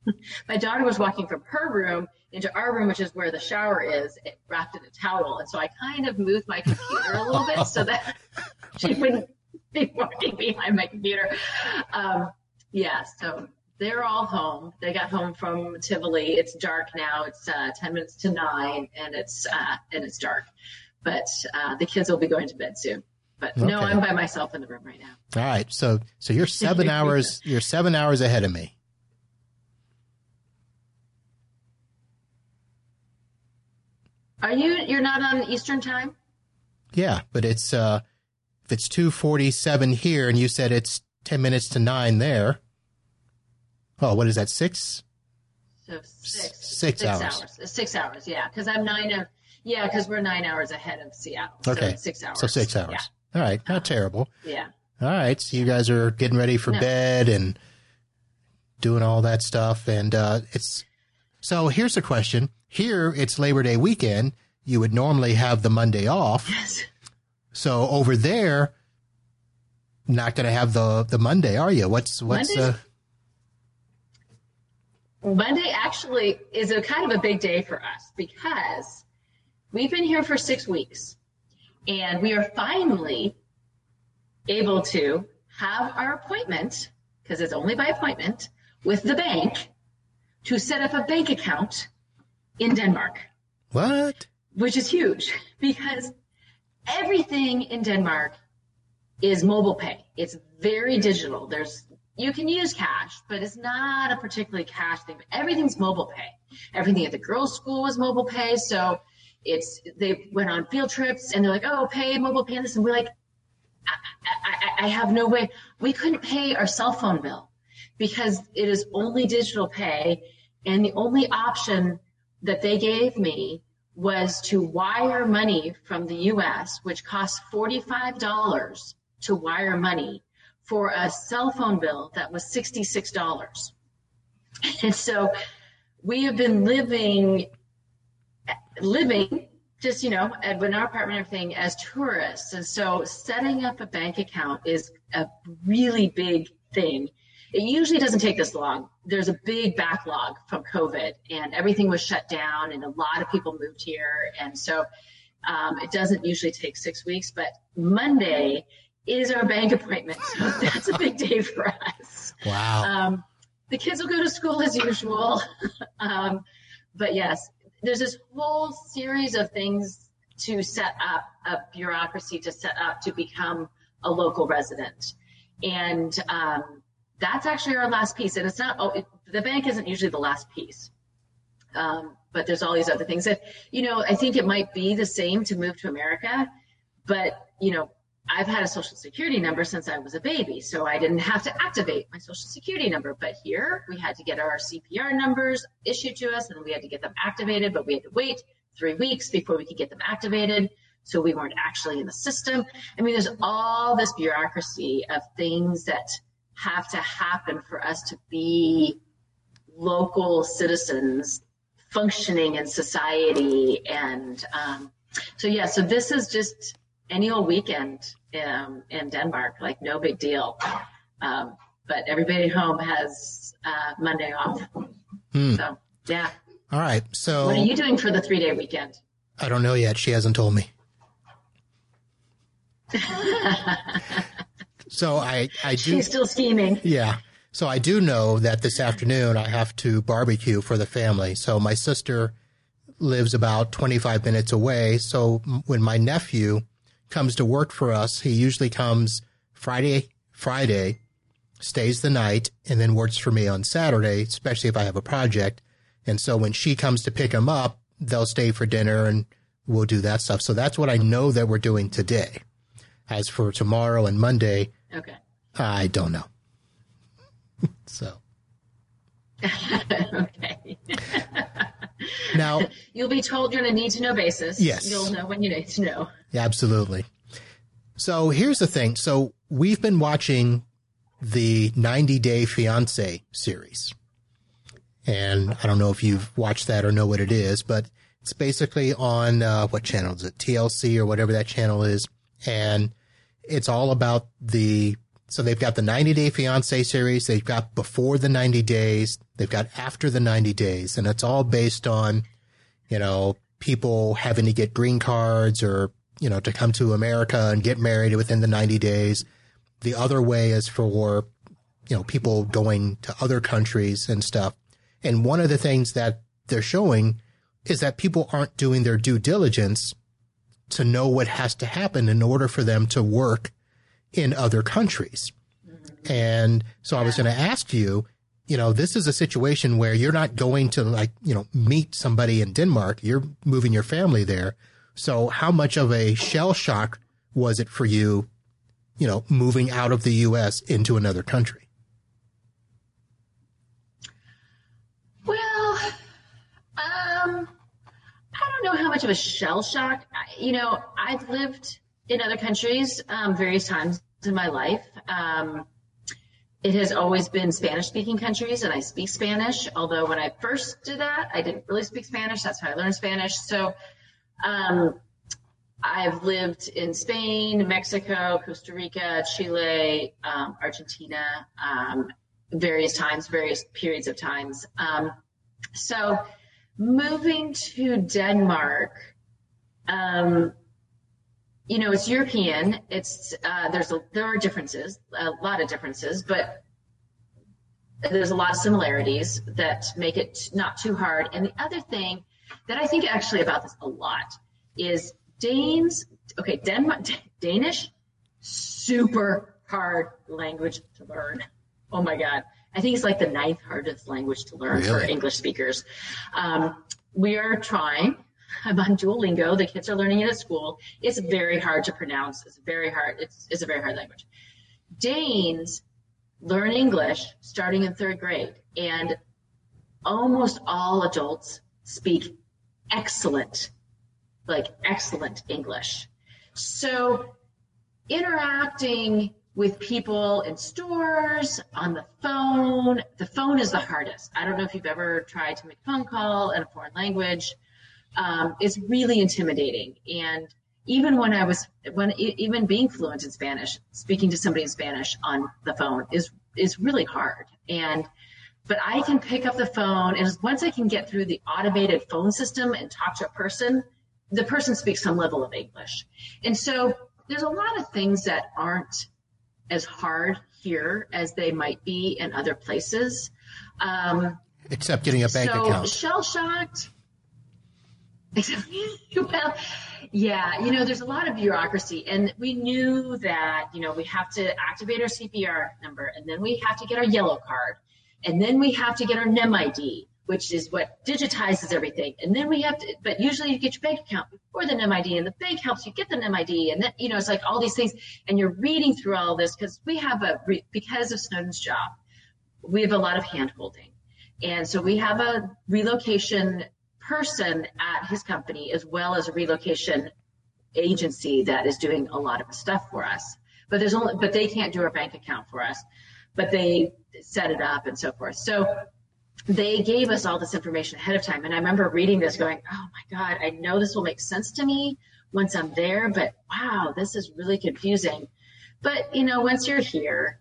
my daughter was walking from her room into our room, which is where the shower is, wrapped in a towel. And so I kind of moved my computer a little bit so that she wouldn't be walking behind my computer. Um, yeah, so they're all home. They got home from Tivoli. It's dark now. It's uh, ten minutes to nine, and it's uh, and it's dark. But uh, the kids will be going to bed soon. But no, I'm by myself in the room right now. All right. So, so you're seven hours, you're seven hours ahead of me. Are you? You're not on Eastern time? Yeah. But it's, uh, if it's 247 here and you said it's 10 minutes to nine there. Oh, what is that? Six? So six. Six hours. Uh, Six hours. Yeah, because I'm nine. Of, yeah, because we're nine hours ahead of Seattle. So Okay. six hours. So six hours. All right. Not terrible. Yeah. All right. So you guys are getting ready for No. bed and doing all that stuff. And uh, it's so here's the question. Here it's Labor Day weekend. You would normally have the Monday off. Yes. So over there, not going to have the the Monday, are you? What's what's Monday's- uh, Monday actually is a kind of a big day for us because we've been here for six weeks and we are finally able to have our appointment because it's only by appointment with the bank to set up a bank account in Denmark, what? which is huge because everything in Denmark is mobile pay. It's very digital. There's you can use cash, but it's not a particularly cash thing. But everything's mobile pay. Everything at the girls' school was mobile pay. So it's they went on field trips and they're like, oh, pay mobile pay this, and we're like, I, I, I have no way. We couldn't pay our cell phone bill because it is only digital pay, And the only option that they gave me was to wire money from the US, which costs $45 to wire money for a cell phone bill that was $66. And so we have been living, living just, you know, in our apartment, everything as tourists. And so setting up a bank account is a really big thing. It usually doesn't take this long. There's a big backlog from COVID and everything was shut down and a lot of people moved here. And so um, it doesn't usually take six weeks, but Monday is our bank appointment. So that's a big day for us. Wow. Um, the kids will go to school as usual. um, but yes, there's this whole series of things to set up a bureaucracy to set up to become a local resident. And um, that's actually our last piece. And it's not, oh, it, the bank isn't usually the last piece. Um, but there's all these other things that, you know, I think it might be the same to move to America, but, you know, I've had a social security number since I was a baby, so I didn't have to activate my social security number. But here we had to get our CPR numbers issued to us and we had to get them activated, but we had to wait three weeks before we could get them activated. So we weren't actually in the system. I mean, there's all this bureaucracy of things that have to happen for us to be local citizens functioning in society. And um, so, yeah, so this is just annual weekend um, in Denmark, like no big deal. Um, but everybody at home has uh, Monday off. Hmm. So, yeah. All right. So, what are you doing for the three day weekend? I don't know yet. She hasn't told me. so I, I do. She's still scheming. Yeah. So I do know that this afternoon I have to barbecue for the family. So my sister lives about 25 minutes away. So when my nephew comes to work for us, he usually comes Friday, Friday, stays the night, and then works for me on Saturday, especially if I have a project. And so when she comes to pick him up, they'll stay for dinner and we'll do that stuff. So that's what I know that we're doing today. As for tomorrow and Monday, okay, I don't know. so. okay. now you'll be told you're on a need to know basis. Yes. You'll know when you need to know. Yeah, Absolutely. So here's the thing. So we've been watching the 90 Day Fiance series. And I don't know if you've watched that or know what it is, but it's basically on uh, what channel is it? TLC or whatever that channel is. And it's all about the so they've got the 90 Day Fiance series. They've got before the 90 days. They've got after the 90 days. And it's all based on, you know, people having to get green cards or, you know, to come to America and get married within the 90 days. The other way is for, you know, people going to other countries and stuff. And one of the things that they're showing is that people aren't doing their due diligence to know what has to happen in order for them to work in other countries. And so I was going to ask you, you know, this is a situation where you're not going to like, you know, meet somebody in Denmark. You're moving your family there. So how much of a shell shock was it for you, you know, moving out of the U.S. into another country? Well, um, I don't know how much of a shell shock. You know, I've lived in other countries um, various times in my life. Um, it has always been Spanish speaking countries and I speak Spanish. Although when I first did that, I didn't really speak Spanish. That's how I learned Spanish. So, um, I've lived in Spain, Mexico, Costa Rica, Chile, um, Argentina, um, various times, various periods of times. Um, so moving to Denmark, um, you know, it's European. It's uh, there's a, there are differences, a lot of differences, but there's a lot of similarities that make it not too hard. And the other thing that I think actually about this a lot is Danes. Okay, Denmark, Danish, super hard language to learn. Oh my God. I think it's like the ninth hardest language to learn really? for English speakers. Um, we are trying I'm on Duolingo. The kids are learning it at school. It's very hard to pronounce. It's very hard. It's, it's a very hard language. Danes learn English starting in third grade. And almost all adults speak excellent, like excellent English. So interacting with people in stores, on the phone, the phone is the hardest. I don't know if you've ever tried to make a phone call in a foreign language. Um, it's really intimidating. And even when I was, when even being fluent in Spanish, speaking to somebody in Spanish on the phone is, is really hard. And but I can pick up the phone and once I can get through the automated phone system and talk to a person, the person speaks some level of English. And so there's a lot of things that aren't as hard here as they might be in other places. Um, Except getting a bank so account. Shell shocked. well, yeah, you know, there's a lot of bureaucracy, and we knew that, you know, we have to activate our CPR number, and then we have to get our yellow card, and then we have to get our NEM ID, which is what digitizes everything. And then we have to, but usually you get your bank account before the NEM ID, and the bank helps you get the NEM ID. And then, you know, it's like all these things. And you're reading through all this because we have a, because of Snowden's job, we have a lot of hand holding. And so we have a relocation person at his company as well as a relocation agency that is doing a lot of stuff for us. But there's only, but they can't do our bank account for us, but they set it up and so forth. So they gave us all this information ahead of time. And I remember reading this going, oh my God, I know this will make sense to me once I'm there, but wow, this is really confusing. But, you know, once you're here,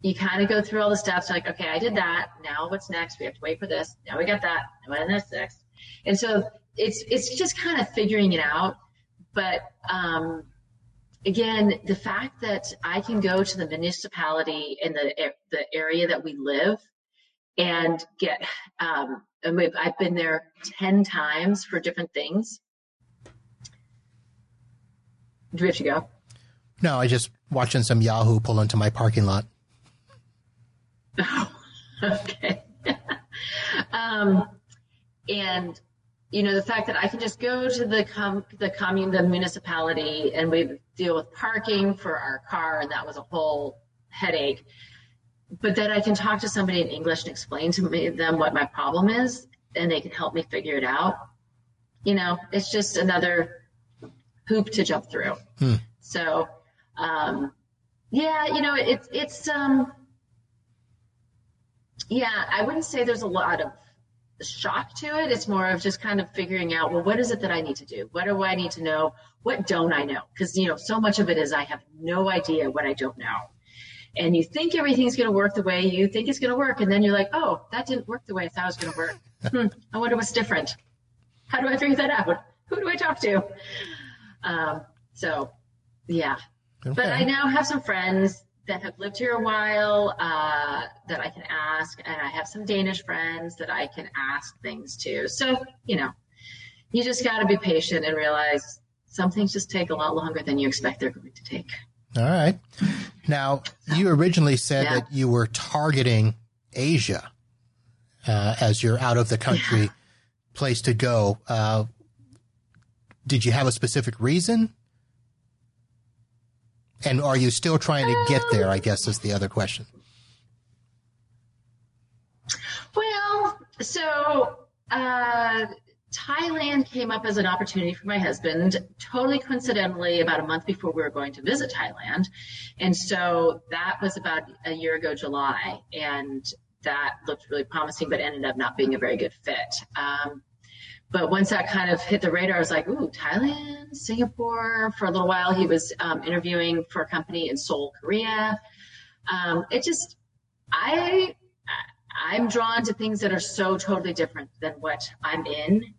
you kind of go through all the steps like, okay, I did that. Now what's next? We have to wait for this. Now we got that. What's next? And so it's, it's just kind of figuring it out. But, um, again, the fact that I can go to the municipality in the, the area that we live and get um, and we've, I've been there 10 times for different things. Do we have to go? No, I just watching some Yahoo pull into my parking lot. Oh, okay. um, and you know the fact that I can just go to the com- the commune, the municipality, and we deal with parking for our car, and that was a whole headache but then I can talk to somebody in English and explain to me, them what my problem is, and they can help me figure it out. You know, it's just another hoop to jump through. Hmm. So, um, yeah, you know, it's it's um, yeah, I wouldn't say there's a lot of shock to it. It's more of just kind of figuring out, well, what is it that I need to do? What do I need to know? What don't I know? Because you know, so much of it is I have no idea what I don't know and you think everything's going to work the way you think it's going to work, and then you're like, oh, that didn't work the way I thought it was going to work. hmm, I wonder what's different. How do I figure that out? Who do I talk to? Um, so, yeah. Okay. But I now have some friends that have lived here a while uh, that I can ask, and I have some Danish friends that I can ask things to. So, you know, you just got to be patient and realize some things just take a lot longer than you expect they're going to take. All right. Now, you originally said yeah. that you were targeting Asia uh, as your out of the country yeah. place to go. Uh, did you have a specific reason? And are you still trying to get there? I guess is the other question. Well, so uh, Thailand came up as an opportunity for my husband, totally coincidentally, about a month before we were going to visit Thailand. And so that was about a year ago, July. And that looked really promising, but ended up not being a very good fit. Um, but once that kind of hit the radar, I was like, ooh, Thailand, Singapore. For a little while, he was um, interviewing for a company in Seoul, Korea. Um, it just, I, I'm drawn to things that are so totally different than what I'm in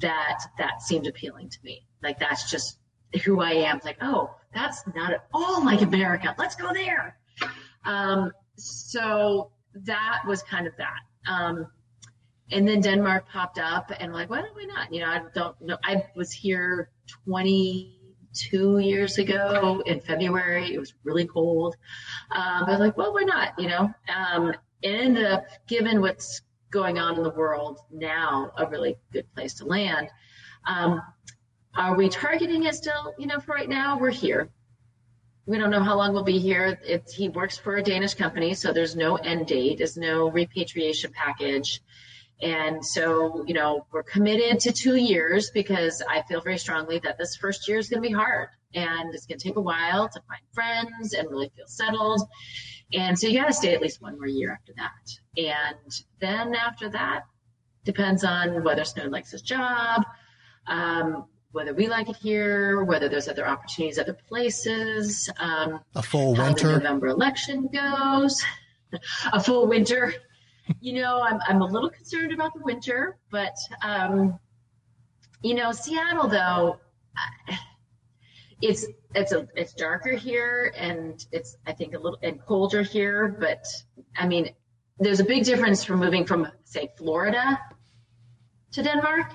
that that seemed appealing to me. Like that's just who I am. Like, oh, that's not at all like America. Let's go there. Um, so that was kind of that. And then Denmark popped up, and like, why don't we not? You know, I don't know. I was here 22 years ago in February. It was really cold. Um, I was like, well, why not? You know, um, it ended up, given what's going on in the world now a really good place to land. Um, are we targeting it still? You know, for right now, we're here. We don't know how long we'll be here. he works for a Danish company, so there's no end date, there's no repatriation package. And so, you know, we're committed to two years because I feel very strongly that this first year is going to be hard and it's going to take a while to find friends and really feel settled. And so you got to stay at least one more year after that. And then after that, depends on whether Snow likes his job, um, whether we like it here, whether there's other opportunities other places. Um, a full winter. November election goes. a full winter. You know, I'm I'm a little concerned about the winter, but um, you know, Seattle though, it's it's a it's darker here and it's I think a little and colder here, but I mean, there's a big difference from moving from say Florida to Denmark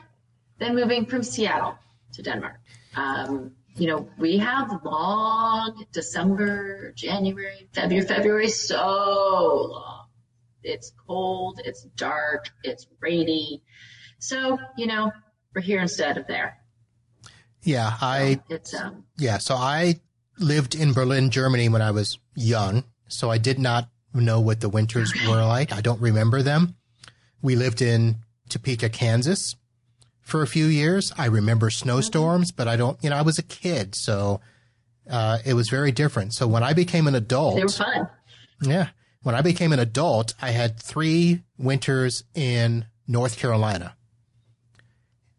than moving from Seattle to Denmark. Um, you know, we have long December, January, February, February, so long. It's cold, it's dark, it's rainy. So, you know, we're here instead of there. Yeah, I It's um yeah, so I lived in Berlin, Germany when I was young, so I did not know what the winters were like. I don't remember them. We lived in Topeka, Kansas for a few years. I remember snowstorms, but I don't, you know, I was a kid, so uh, it was very different. So when I became an adult, they were fun. yeah, when I became an adult, I had three winters in North Carolina.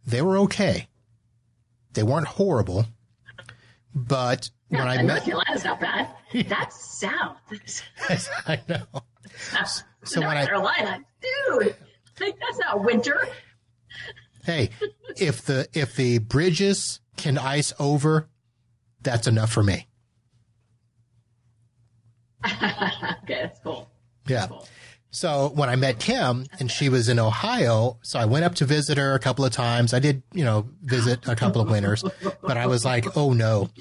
They were okay. They weren't horrible, but when I North met, Carolina's not bad. That's south. I know. So North when I, Carolina, dude, like that's not winter. hey, if the if the bridges can ice over, that's enough for me. okay, that's cool. Yeah. Cool. So when I met Kim and she was in Ohio, so I went up to visit her a couple of times. I did, you know, visit a couple of winters, but I was like, oh no.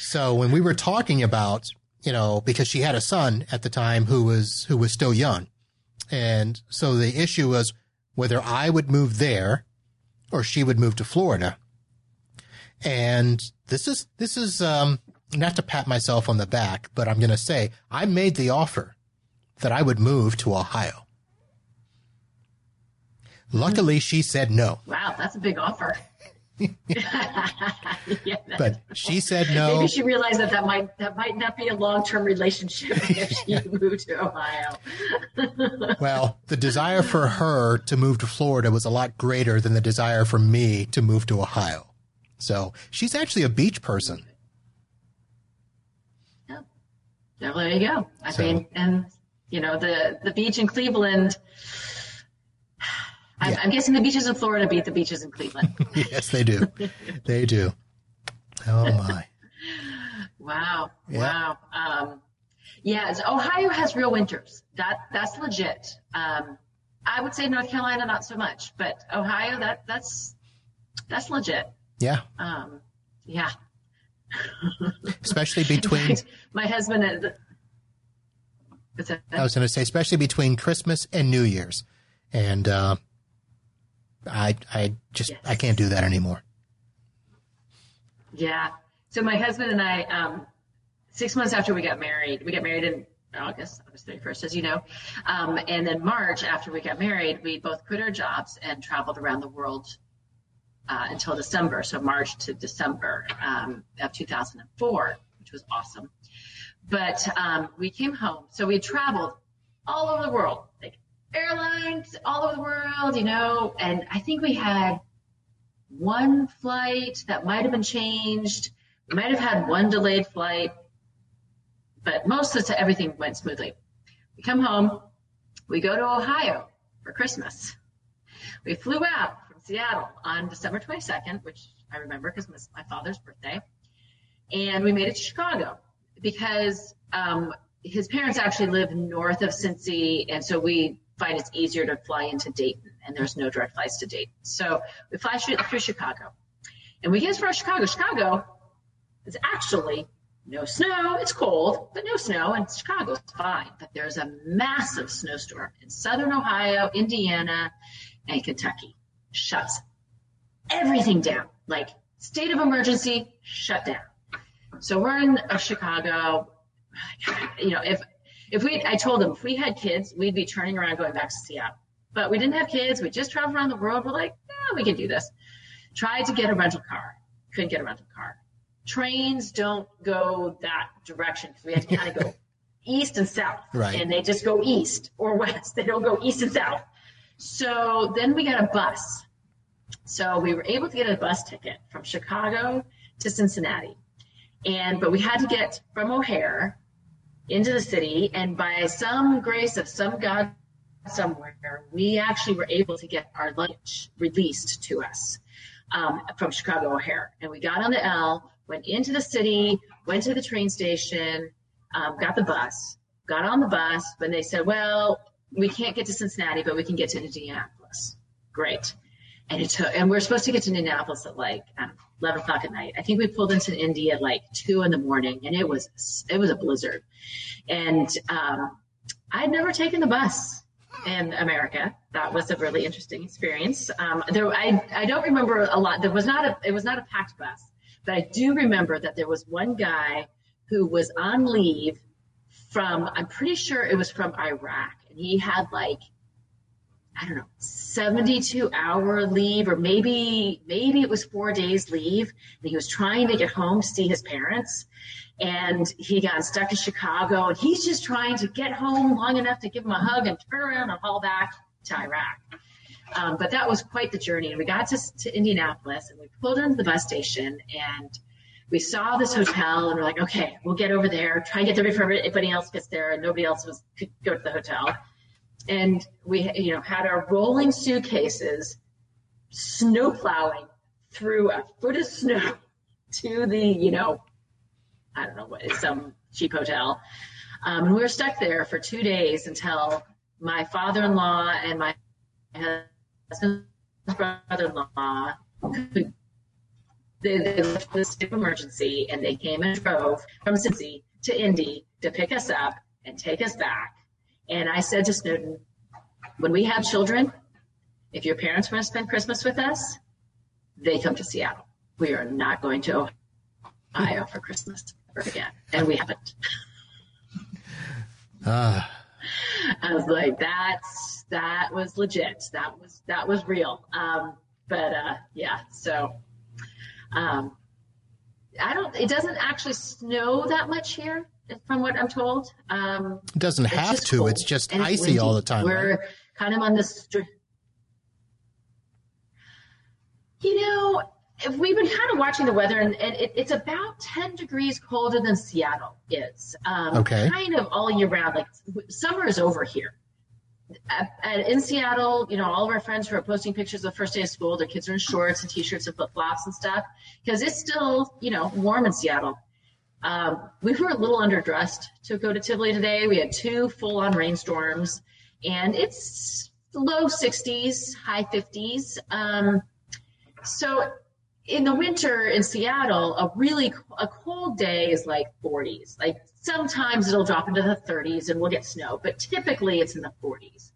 So when we were talking about, you know, because she had a son at the time who was, who was still young. And so the issue was whether I would move there or she would move to Florida. And this is, this is, um, not to pat myself on the back, but I'm going to say I made the offer that I would move to Ohio. Luckily, she said no, Wow, that's a big offer. yeah, but she said no. maybe she realized that that might that might not be a long term relationship if she moved to Ohio. Well, the desire for her to move to Florida was a lot greater than the desire for me to move to Ohio. So she's actually a beach person. Yeah. Well, there you go. I So- mean, and you know the the beach in Cleveland. I'm, Yeah. I'm guessing the beaches in Florida beat the beaches in Cleveland. yes, they do. They do. Oh my. Wow. Yeah. Wow. Um, yeah, Ohio has real winters. That that's legit. Um, I would say North Carolina not so much, but Ohio that that's that's legit. Yeah. Um, yeah. Especially between, my husband and? I was going to say, especially between Christmas and New Year's. And, uh, I, I just, I can't do that anymore. Yeah. So my husband and I, um, six months after we got married, we got married in August, August 31st, as you know. Um, and then March, after we got married, we both quit our jobs and traveled around the world uh, until December. So March to December um, of 2004, which was awesome. But um, we came home. So we traveled all over the world, like airlines all over the world, you know, and I think we had one flight that might have been changed. We might have had one delayed flight, but most of the everything went smoothly. We come home, we go to Ohio for Christmas. We flew out Seattle on December 22nd, which I remember because it was my father's birthday, and we made it to Chicago because um, his parents actually live north of Cincy, and so we find it's easier to fly into Dayton, and there's no direct flights to Dayton. So we fly through Chicago, and we get as Chicago. Chicago is actually no snow. It's cold, but no snow, and Chicago's fine. But there's a massive snowstorm in southern Ohio, Indiana, and Kentucky. Shuts everything down. Like state of emergency, shut down. So we're in uh, Chicago. You know, if if we, I told them if we had kids, we'd be turning around going back to Seattle. but we didn't have kids. We just traveled around the world. We're like, yeah, we can do this. Tried to get a rental car. Couldn't get a rental car. Trains don't go that direction because we had to kind of go east and south. Right. And they just go east or west. They don't go east and south. So then we got a bus. So we were able to get a bus ticket from Chicago to Cincinnati. And but we had to get from O'Hare into the city, and by some grace of some God somewhere, we actually were able to get our luggage released to us um, from Chicago O'Hare. And we got on the L, went into the city, went to the train station, um, got the bus, got on the bus, when they said, well, we can't get to Cincinnati, but we can get to Indianapolis. Great. And it took, and we are supposed to get to Indianapolis at like know, 11 o'clock at night. I think we pulled into Indy at like two in the morning and it was, it was a blizzard. And, um, I'd never taken the bus in America. That was a really interesting experience. Um, there, I, I don't remember a lot. There was not a, it was not a packed bus, but I do remember that there was one guy who was on leave from, I'm pretty sure it was from Iraq he had like, I don't know, 72 hour leave or maybe, maybe it was four days leave. And he was trying to get home to see his parents and he got stuck in Chicago and he's just trying to get home long enough to give him a hug and turn around and haul back to Iraq. Um, but that was quite the journey. And we got to, to Indianapolis and we pulled into the bus station and we saw this hotel and we're like, okay, we'll get over there, try and get there before anybody else gets there and nobody else was could go to the hotel. And we, you know, had our rolling suitcases, snow plowing through a foot of snow to the, you know, I don't know what some cheap hotel. Um, and we were stuck there for two days until my father-in-law and my husband's brother-in-law could they, they left of emergency and they came and drove from Cincy to Indy to pick us up and take us back. And I said to Snowden, when we have children, if your parents want to spend Christmas with us, they come to Seattle. We are not going to Ohio for Christmas ever again. And we haven't. Ah. I was like, that's, that was legit. That was, that was real. Um, but, uh, yeah, so um, I don't. It doesn't actually snow that much here, from what I'm told. Um, it doesn't have to. Cold. It's just and icy all the time. We're right? kind of on the. Str- you know, if we've been kind of watching the weather, and, and it, it's about 10 degrees colder than Seattle is. Um, okay. Kind of all year round. Like summer is over here at, at, in Seattle, you know, all of our friends who are posting pictures of the first day of school, their kids are in shorts and t-shirts and flip-flops and stuff because it's still, you know, warm in Seattle. Um, we were a little underdressed to go to Tivoli today. We had two full-on rainstorms, and it's low 60s, high 50s. Um, so in the winter in Seattle, a really a cold day is like 40s. Like sometimes it'll drop into the 30s and we'll get snow, but typically it's in the 40s.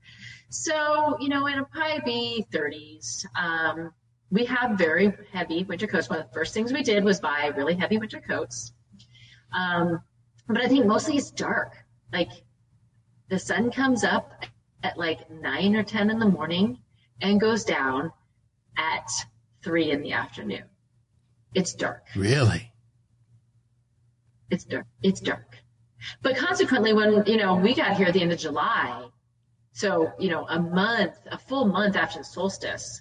So you know it'll probably be 30s. Um, we have very heavy winter coats. One of the first things we did was buy really heavy winter coats. Um, but I think mostly it's dark. Like the sun comes up at like nine or 10 in the morning and goes down at three in the afternoon. It's dark. Really? It's dark. It's dark. But consequently, when, you know, we got here at the end of July, so, you know, a month, a full month after the solstice,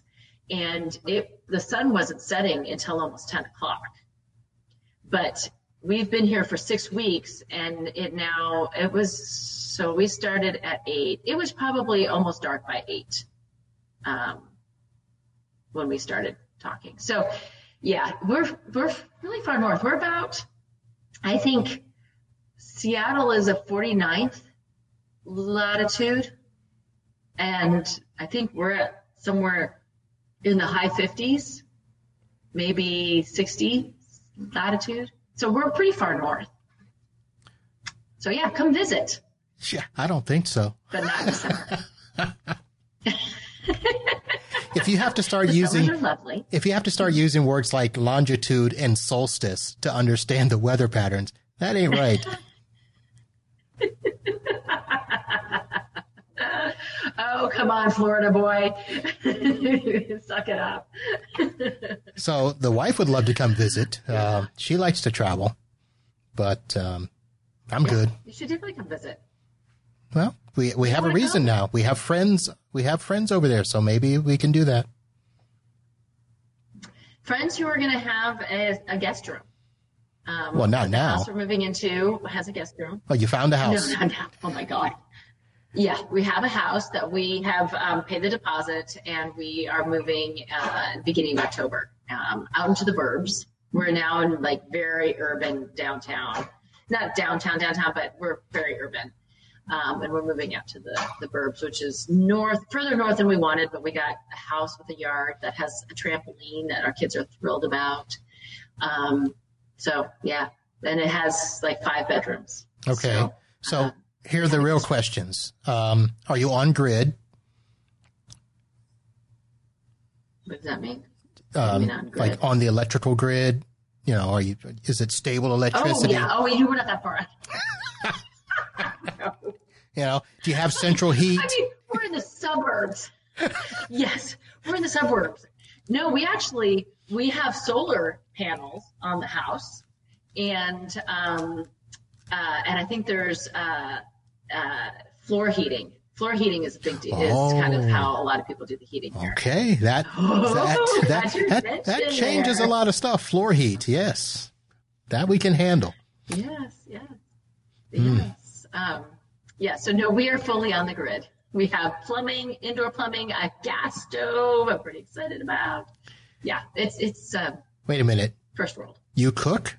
and it, the sun wasn't setting until almost 10 o'clock. But we've been here for six weeks and it now, it was, so we started at eight. It was probably almost dark by eight, um, when we started talking. So yeah, we're we're really far north. We're about, I think, Seattle is a 49th latitude, and I think we're at somewhere in the high 50s, maybe 60 latitude. So we're pretty far north. So yeah, come visit. Yeah, I don't think so. But not if you have to start using if you have to start using words like longitude and solstice to understand the weather patterns, that ain't right. come on, Florida boy, suck it up. so the wife would love to come visit. Uh, she likes to travel, but um, I'm Yeah, good. You should definitely come visit. Well, we we have a reason now. We have friends. We have friends over there, so maybe we can do that. Friends who are going to have a, a guest room. Um, Well, not the now. house we're moving into has a guest room. Oh, you found a house. No, no, no. Oh my God. Yeah, we have a house that we have um, paid the deposit, and we are moving uh, beginning of October um, out into the burbs. We're now in like very urban downtown, not downtown downtown, but we're very urban, um, and we're moving out to the the burbs, which is north, further north than we wanted. But we got a house with a yard that has a trampoline that our kids are thrilled about. Um, so yeah, and it has like five bedrooms. Okay. So, So uh, here are the real questions. Um, are you on grid? What does that mean? Um, on like on the electrical grid? You know, are you? Is it stable electricity? Oh yeah. Oh, you were not that far. no. You know, do you have central heat? I mean, we're in the suburbs. yes, we're in the suburbs. No, we actually we have solar panels on the house, and um, uh, and I think there's uh, uh, floor heating. Floor heating is a big deal. Is kind of Oh. how a lot of people do the heating here. Okay, that Oh, that that that, that changes there. a lot of stuff. Floor heat, yes, that we can handle. Yes, yes, yes. Um, yeah, so no, we are fully on the grid. We have plumbing, indoor plumbing, a gas stove. I'm pretty excited about. Yeah, it's it's uh, Wait a minute, first world. you cook?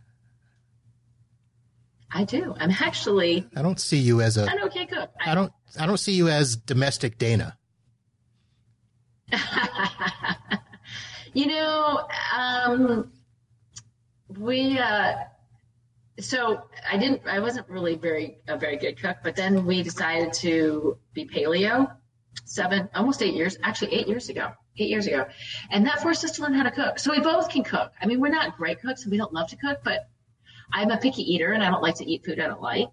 I do. I'm actually I don't see you as a. an okay cook. I don't. I don't see you as domestic Dana. you know, um, we. Uh, so I didn't. I wasn't really very a very good cook, but then we decided to be paleo. Seven, almost eight years, actually eight years ago. Eight years ago, and that forced us to learn how to cook. So we both can cook. I mean, we're not great cooks, and we don't love to cook, but I'm a picky eater, and I don't like to eat food I don't like.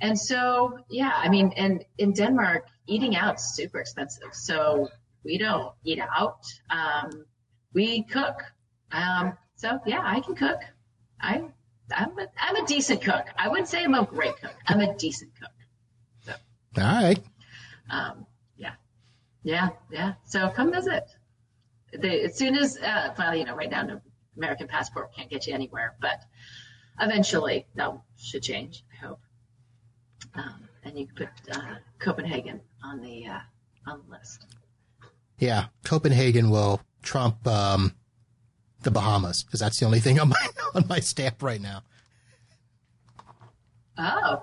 And so, yeah, I mean, and in Denmark, eating out's super expensive. So we don't eat out. Um, we cook. Um, so yeah, I can cook. I, I'm a, I'm a decent cook. I wouldn't say I'm a great cook. I'm a decent cook. All right. Um, yeah, yeah, yeah. So come visit. The, as soon as, uh, well, you know, right now, no American passport can't get you anywhere, but eventually that should change. I hope. Um, and you can put uh, Copenhagen on the uh, on the list. Yeah, Copenhagen will trump um, the Bahamas because that's the only thing on my on my stamp right now. Oh,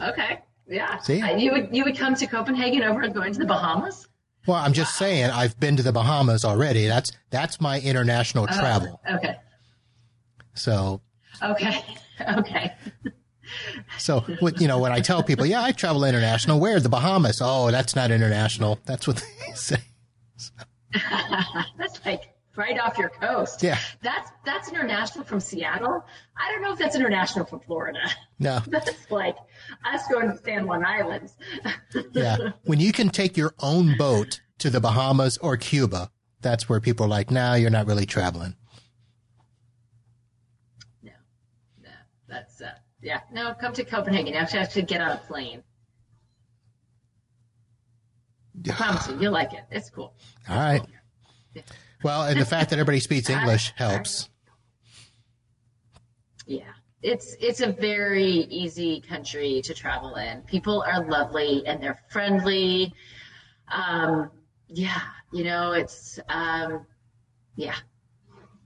okay, yeah. See? Uh, you would you would come to Copenhagen over and going to the Bahamas? Well, I'm just saying I've been to the Bahamas already. That's that's my international travel. Okay, So okay, okay. so you know when I tell people, yeah, I travel international. Where the Bahamas? Oh, that's not international. That's what they say. that's like right off your coast. Yeah. That's that's international from Seattle. I don't know if that's international from Florida. No. That's like us going to San Juan Islands. Yeah. When you can take your own boat to the Bahamas or Cuba, that's where people are like, nah, you're not really traveling. no, no, that's uh, yeah. No, come to Copenhagen. You actually have to get on a plane. I promise you, you'll like it. It's cool. All right. Well, and the fact that everybody speaks English helps. Yeah. It's it's a very easy country to travel in. People are lovely and they're friendly. Um, yeah, you know, it's um, yeah.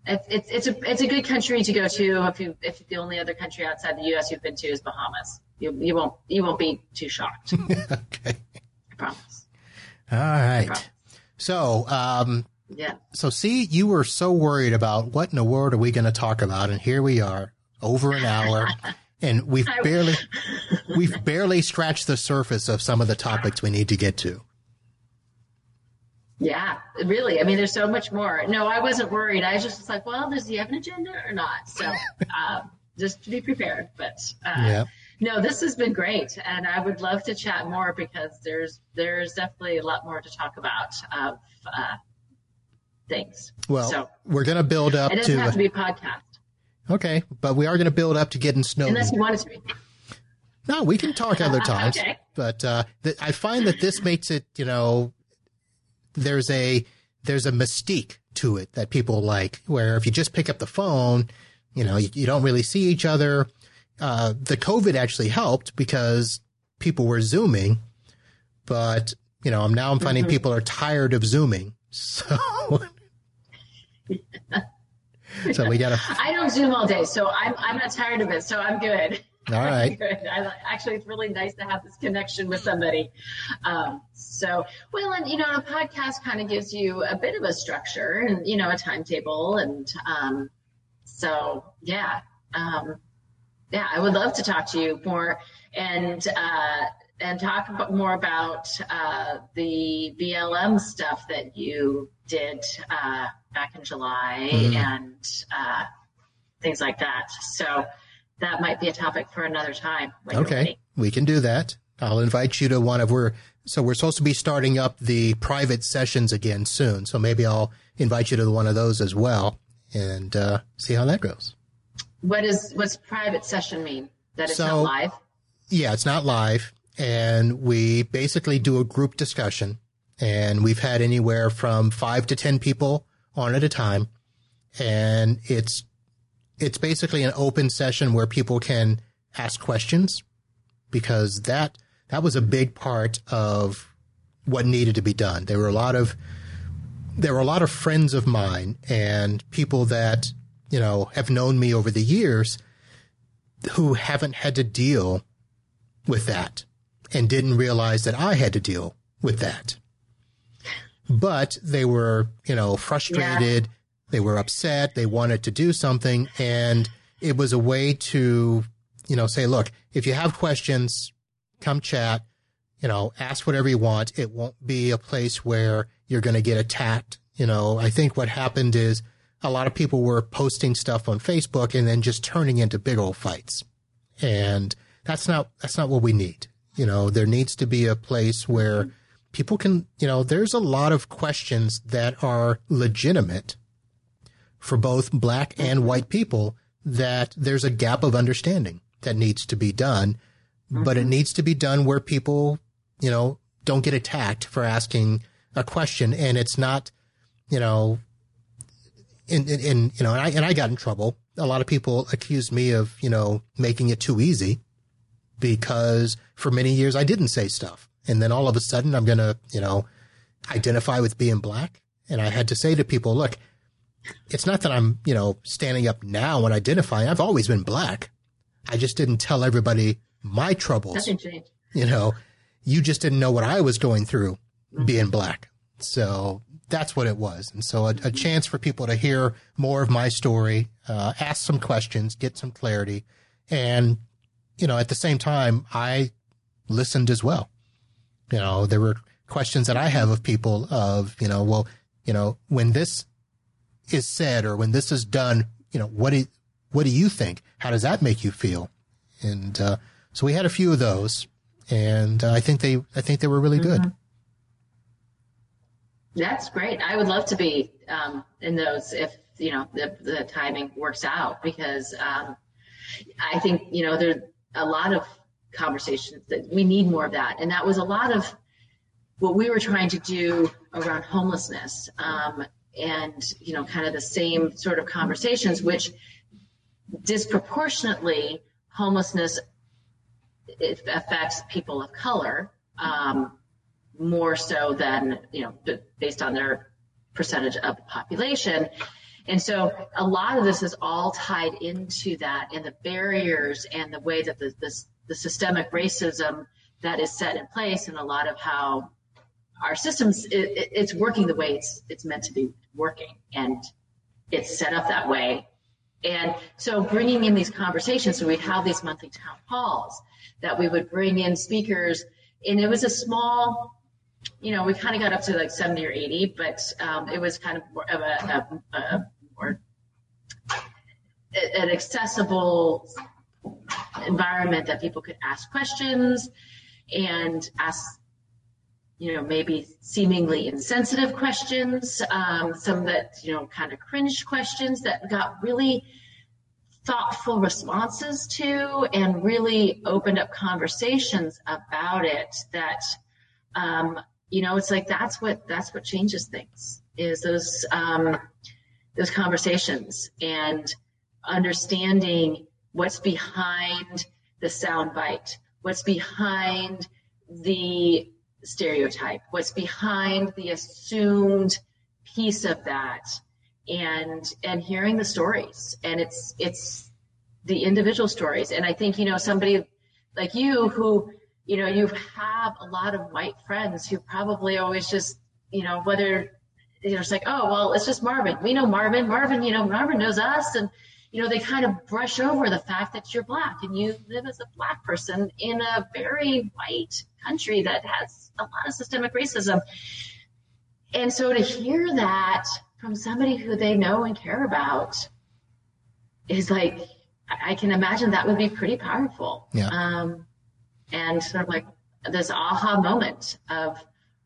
It's, it's it's a it's a good country to go to if you if the only other country outside the U.S. you've been to is Bahamas. You you won't you won't be too shocked. okay. I promise. All right. So, um, Yeah. so see, you were so worried about what in the world are we going to talk about, and here we are, over an hour, and we've barely, we've barely scratched the surface of some of the topics we need to get to. Yeah, really. I mean, there's so much more. No, I wasn't worried. I was just was like, well, does he have an agenda or not? So, um, just to be prepared. But uh, Yeah. No, this has been great, and I would love to chat more because there's there's definitely a lot more to talk about of uh, things. Well, so, we're going to build up. It doesn't to, have to be a podcast. Okay, but we are going to build up to getting snow. Unless you want it to be. No, we can talk other times. okay. But uh, th- I find that this makes it, you know, there's a there's a mystique to it that people like. Where if you just pick up the phone, you know, you, you don't really see each other. Uh, the COVID actually helped because people were zooming, but you know, now I'm finding mm-hmm. people are tired of zooming. So, so we gotta. I don't zoom all day, so I'm I'm not tired of it. So I'm good. All right. I, actually, it's really nice to have this connection with somebody. Um, so, well, and you know, a podcast kind of gives you a bit of a structure and you know a timetable, and um, so yeah, um, yeah, I would love to talk to you more and uh, and talk about, more about uh, the BLM stuff that you did uh, back in July mm-hmm. and uh, things like that. So that might be a topic for another time. Okay, we can do that. I'll invite you to one of we're so we're supposed to be starting up the private sessions again soon. So maybe I'll invite you to one of those as well and uh, see how that goes. What is what's private session mean? That it's so, not live? Yeah, it's not live, and we basically do a group discussion, and we've had anywhere from five to ten people on at a time, and it's it's basically an open session where people can ask questions because that that was a big part of what needed to be done. There were a lot of there were a lot of friends of mine and people that you know have known me over the years who haven't had to deal with that and didn't realize that I had to deal with that. But they were, you know, frustrated. Yeah. They were upset. They wanted to do something. And it was a way to, you know, say, look, if you have questions, come chat, you know, ask whatever you want. It won't be a place where you're going to get attacked. You know, I think what happened is a lot of people were posting stuff on Facebook and then just turning into big old fights. And that's not, that's not what we need. You know, there needs to be a place where people can, you know, there's a lot of questions that are legitimate for both black and white people that there's a gap of understanding that needs to be done, mm-hmm. but it mm-hmm. needs to be done where people, you know, don't get attacked for asking a question and it's not, you know, in, in, in, you know, and I, and I got in trouble. A lot of people accused me of, you know, making it too easy because for many years I didn't say stuff. And then all of a sudden I'm going to, you know, identify with being black. And I had to say to people, look, it's not that I'm, you know, standing up now and identifying. I've always been black. I just didn't tell everybody my troubles. Nothing changed. You know, you just didn't know what I was going through mm-hmm. being black. So that's what it was. And so a, a, chance for people to hear more of my story, uh, ask some questions, get some clarity. And, you know, at the same time, I listened as well. You know, there were questions that I have of people of, you know, well, you know, when this is said or when this is done, you know, what do, what do you think? How does that make you feel? And, uh, so we had a few of those and uh, I think they, I think they were really good. Mm-hmm. That's great. I would love to be um, in those if you know the, the timing works out because um, I think you know there's a lot of conversations that we need more of that, and that was a lot of what we were trying to do around homelessness, um, and you know kind of the same sort of conversations, which disproportionately homelessness affects people of color. Um, more so than, you know, based on their percentage of the population. And so a lot of this is all tied into that and the barriers and the way that the, the, the systemic racism that is set in place and a lot of how our systems, it, it's working the way it's, it's meant to be working and it's set up that way. And so bringing in these conversations, so we'd have these monthly town halls that we would bring in speakers and it was a small you know, we kind of got up to like 70 or 80, but um, it was kind of more of a, a, a more an accessible environment that people could ask questions and ask you know maybe seemingly insensitive questions um, some that you know kind of cringe questions that got really thoughtful responses to and really opened up conversations about it that um, you know it's like that's what that's what changes things is those um, those conversations and understanding what's behind the soundbite, what's behind the stereotype, what's behind the assumed piece of that, and and hearing the stories. And it's it's the individual stories. And I think you know somebody like you who you know you have a lot of white friends who probably always just you know whether you know it's like oh well it's just Marvin. We know Marvin. Marvin you know Marvin knows us and you know, they kind of brush over the fact that you're black and you live as a black person in a very white country that has a lot of systemic racism. And so to hear that from somebody who they know and care about is like, I can imagine that would be pretty powerful. Yeah. Um, and sort of like this aha moment of,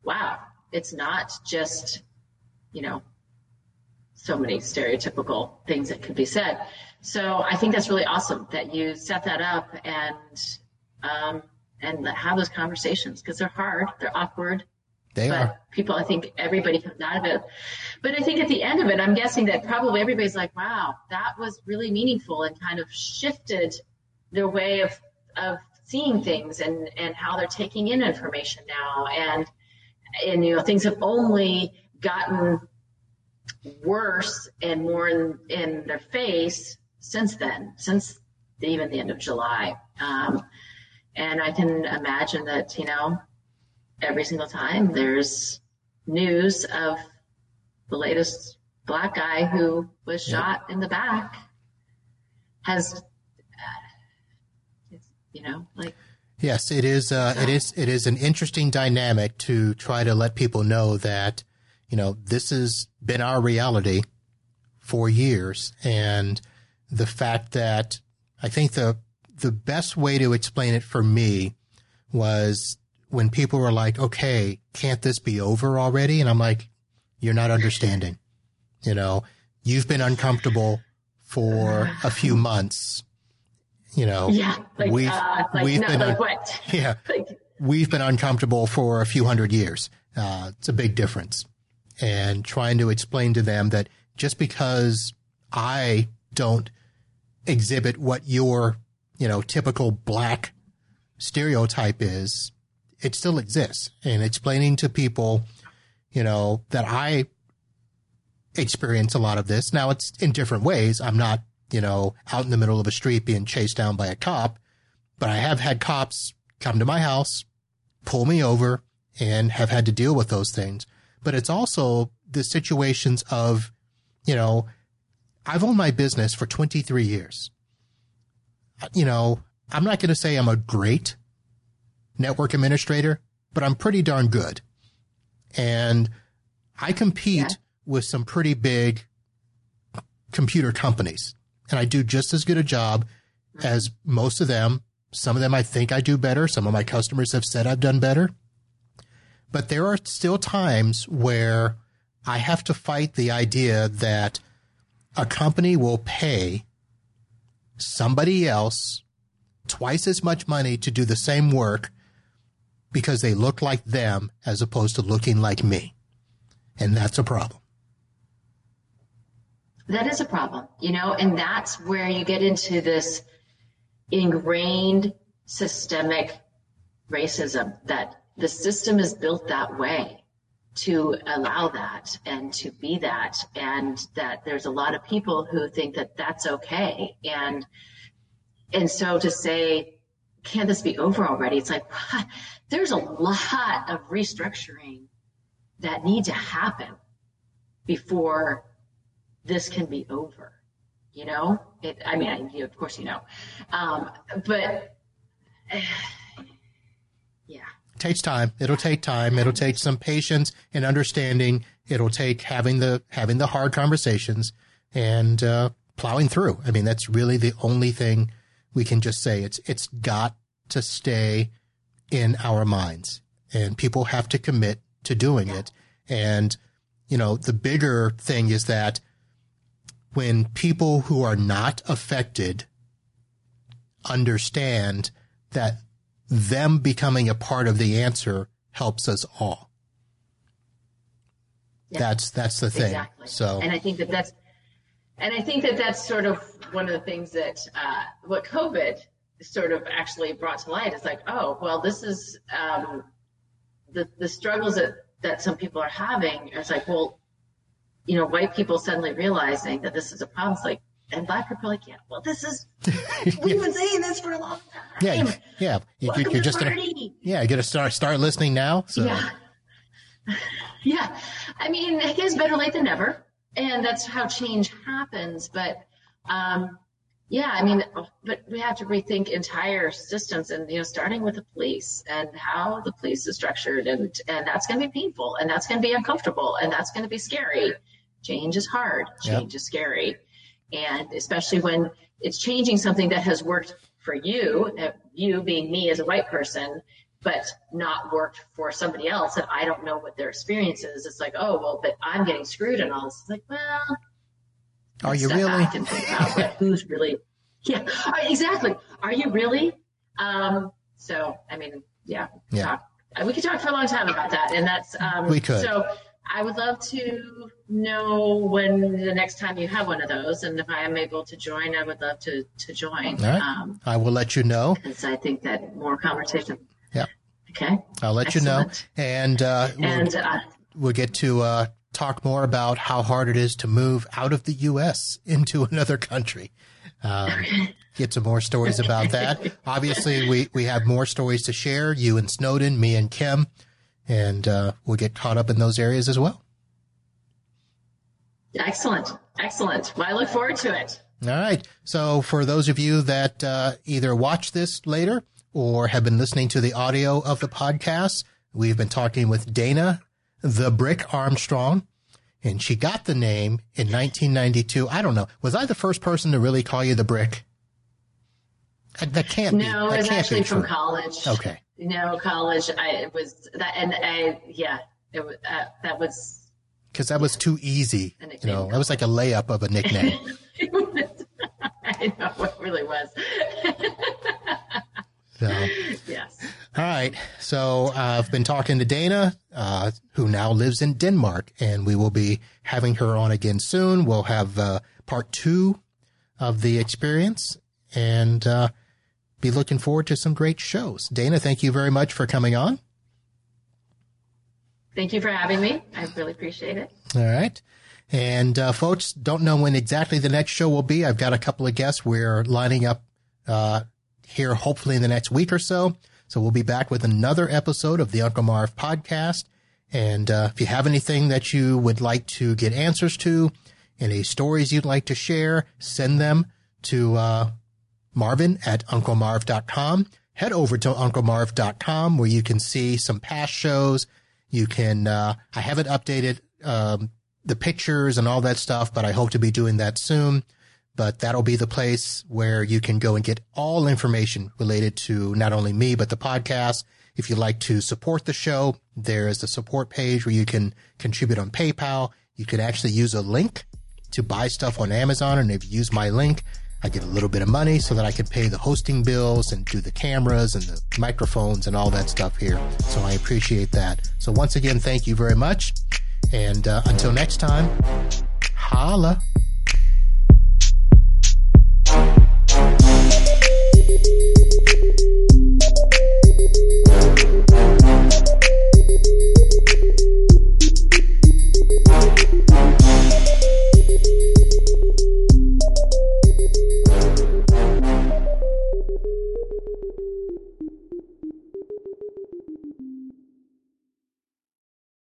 wow, it's not just, you know, so many stereotypical things that could be said. So I think that's really awesome that you set that up and um, and have those conversations because they're hard, they're awkward. They but are. people, I think everybody comes out of it. But I think at the end of it, I'm guessing that probably everybody's like, wow, that was really meaningful and kind of shifted their way of, of seeing things and, and how they're taking in information now. And, and, you know, things have only gotten worse and more in, in their face since then, since even the end of July. Um, and I can imagine that, you know, every single time there's news of the latest black guy who was shot in the back has, uh, you know, like. Yes, it is. Uh, it is. It is an interesting dynamic to try to let people know that you know, this has been our reality for years. And the fact that I think the, the best way to explain it for me was when people were like, okay, can't this be over already? And I'm like, you're not understanding. You know, you've been uncomfortable for a few months. You know, yeah, like, we've, uh, like, we've been, like what? yeah, like, we've been uncomfortable for a few hundred years. Uh, it's a big difference and trying to explain to them that just because I don't exhibit what your, you know, typical black stereotype is, it still exists. And explaining to people, you know, that I experience a lot of this. Now it's in different ways. I'm not, you know, out in the middle of a street being chased down by a cop, but I have had cops come to my house, pull me over, and have had to deal with those things but it's also the situations of, you know, I've owned my business for 23 years. You know, I'm not going to say I'm a great network administrator, but I'm pretty darn good. And I compete yeah. with some pretty big computer companies and I do just as good a job as most of them. Some of them I think I do better. Some of my customers have said I've done better. But there are still times where I have to fight the idea that a company will pay somebody else twice as much money to do the same work because they look like them as opposed to looking like me. And that's a problem. That is a problem, you know, and that's where you get into this ingrained systemic racism that the system is built that way to allow that and to be that and that there's a lot of people who think that that's okay. And and so to say can this be over already? It's like there's a lot of restructuring that need to happen before this can be over you know? It, i mean I, of course you know. Um, but yeah takes time. It'll take time. It'll take some patience and understanding. It'll take having the having the hard conversations and uh, plowing through. I mean, that's really the only thing we can just say it's it's got to stay in our minds, and people have to commit to doing yeah. it. And you know, the bigger thing is that when people who are not affected understand that them becoming a part of the answer helps us all. Yeah. That's that's the thing. Exactly. So, and I think that that's, and I think that that's sort of one of the things that uh, what COVID sort of actually brought to light is like, oh, well, this is um, the the struggles that that some people are having. It's like, well, you know, white people suddenly realizing that this is a problem. It's like, and black people are like, yeah, well, this is, we've been saying this for a long time. Yeah, yeah. You, are just gonna, yeah, you gotta start start listening now. So. Yeah, yeah. I mean, I guess better late than never, and that's how change happens. But um, yeah, I mean, but we have to rethink entire systems, and you know, starting with the police and how the police is structured, and and that's going to be painful, and that's going to be uncomfortable, and that's going to be scary. Change is hard. Change yep. is scary and especially when it's changing something that has worked for you, uh, you being me as a white person, but not worked for somebody else and I don't know what their experience is. It's like, oh, well, but I'm getting screwed and all this. It's like, well, are you really? who's really? Yeah, exactly. Are you really? Um, so, I mean, yeah, yeah. Talk, we could talk for a long time about that, and that's um, we could. So, I would love to know when the next time you have one of those, and if I am able to join, I would love to to join. Right. Um, I will let you know because I think that more conversation. Yeah. Okay. I'll let Excellent. you know, and uh, and we'll, uh, we'll get to uh, talk more about how hard it is to move out of the U.S. into another country. Um, okay. Get some more stories about that. Obviously, we we have more stories to share. You and Snowden, me and Kim and uh, we'll get caught up in those areas as well. Excellent. Excellent. Well, I look forward to it. All right. So, for those of you that uh, either watch this later or have been listening to the audio of the podcast, we've been talking with Dana the Brick Armstrong, and she got the name in 1992. I don't know. Was I the first person to really call you the Brick? That can't no, be. No, it was actually from college. Okay. No, college. I was that, and I yeah, it uh, that was because that was too easy. You know, that was like a layup of a nickname. I know what it really was. so, yes. All right. So uh, I've been talking to Dana, uh, who now lives in Denmark, and we will be having her on again soon. We'll have uh, part two of the experience, and uh, be looking forward to some great shows. Dana, thank you very much for coming on. Thank you for having me. I really appreciate it. All right. And uh, folks, don't know when exactly the next show will be. I've got a couple of guests we're lining up uh, here, hopefully in the next week or so. So we'll be back with another episode of the Uncle Marv podcast. And uh, if you have anything that you would like to get answers to, any stories you'd like to share, send them to uh, marvin at unclemarv.com. Head over to unclemarv.com where you can see some past shows. You can, uh, I haven't updated, um, the pictures and all that stuff, but I hope to be doing that soon. But that'll be the place where you can go and get all information related to not only me, but the podcast. If you'd like to support the show, there is a support page where you can contribute on PayPal. You could actually use a link to buy stuff on Amazon. And if you use my link, I get a little bit of money so that I can pay the hosting bills and do the cameras and the microphones and all that stuff here. So I appreciate that. So once again, thank you very much. And uh, until next time, holla.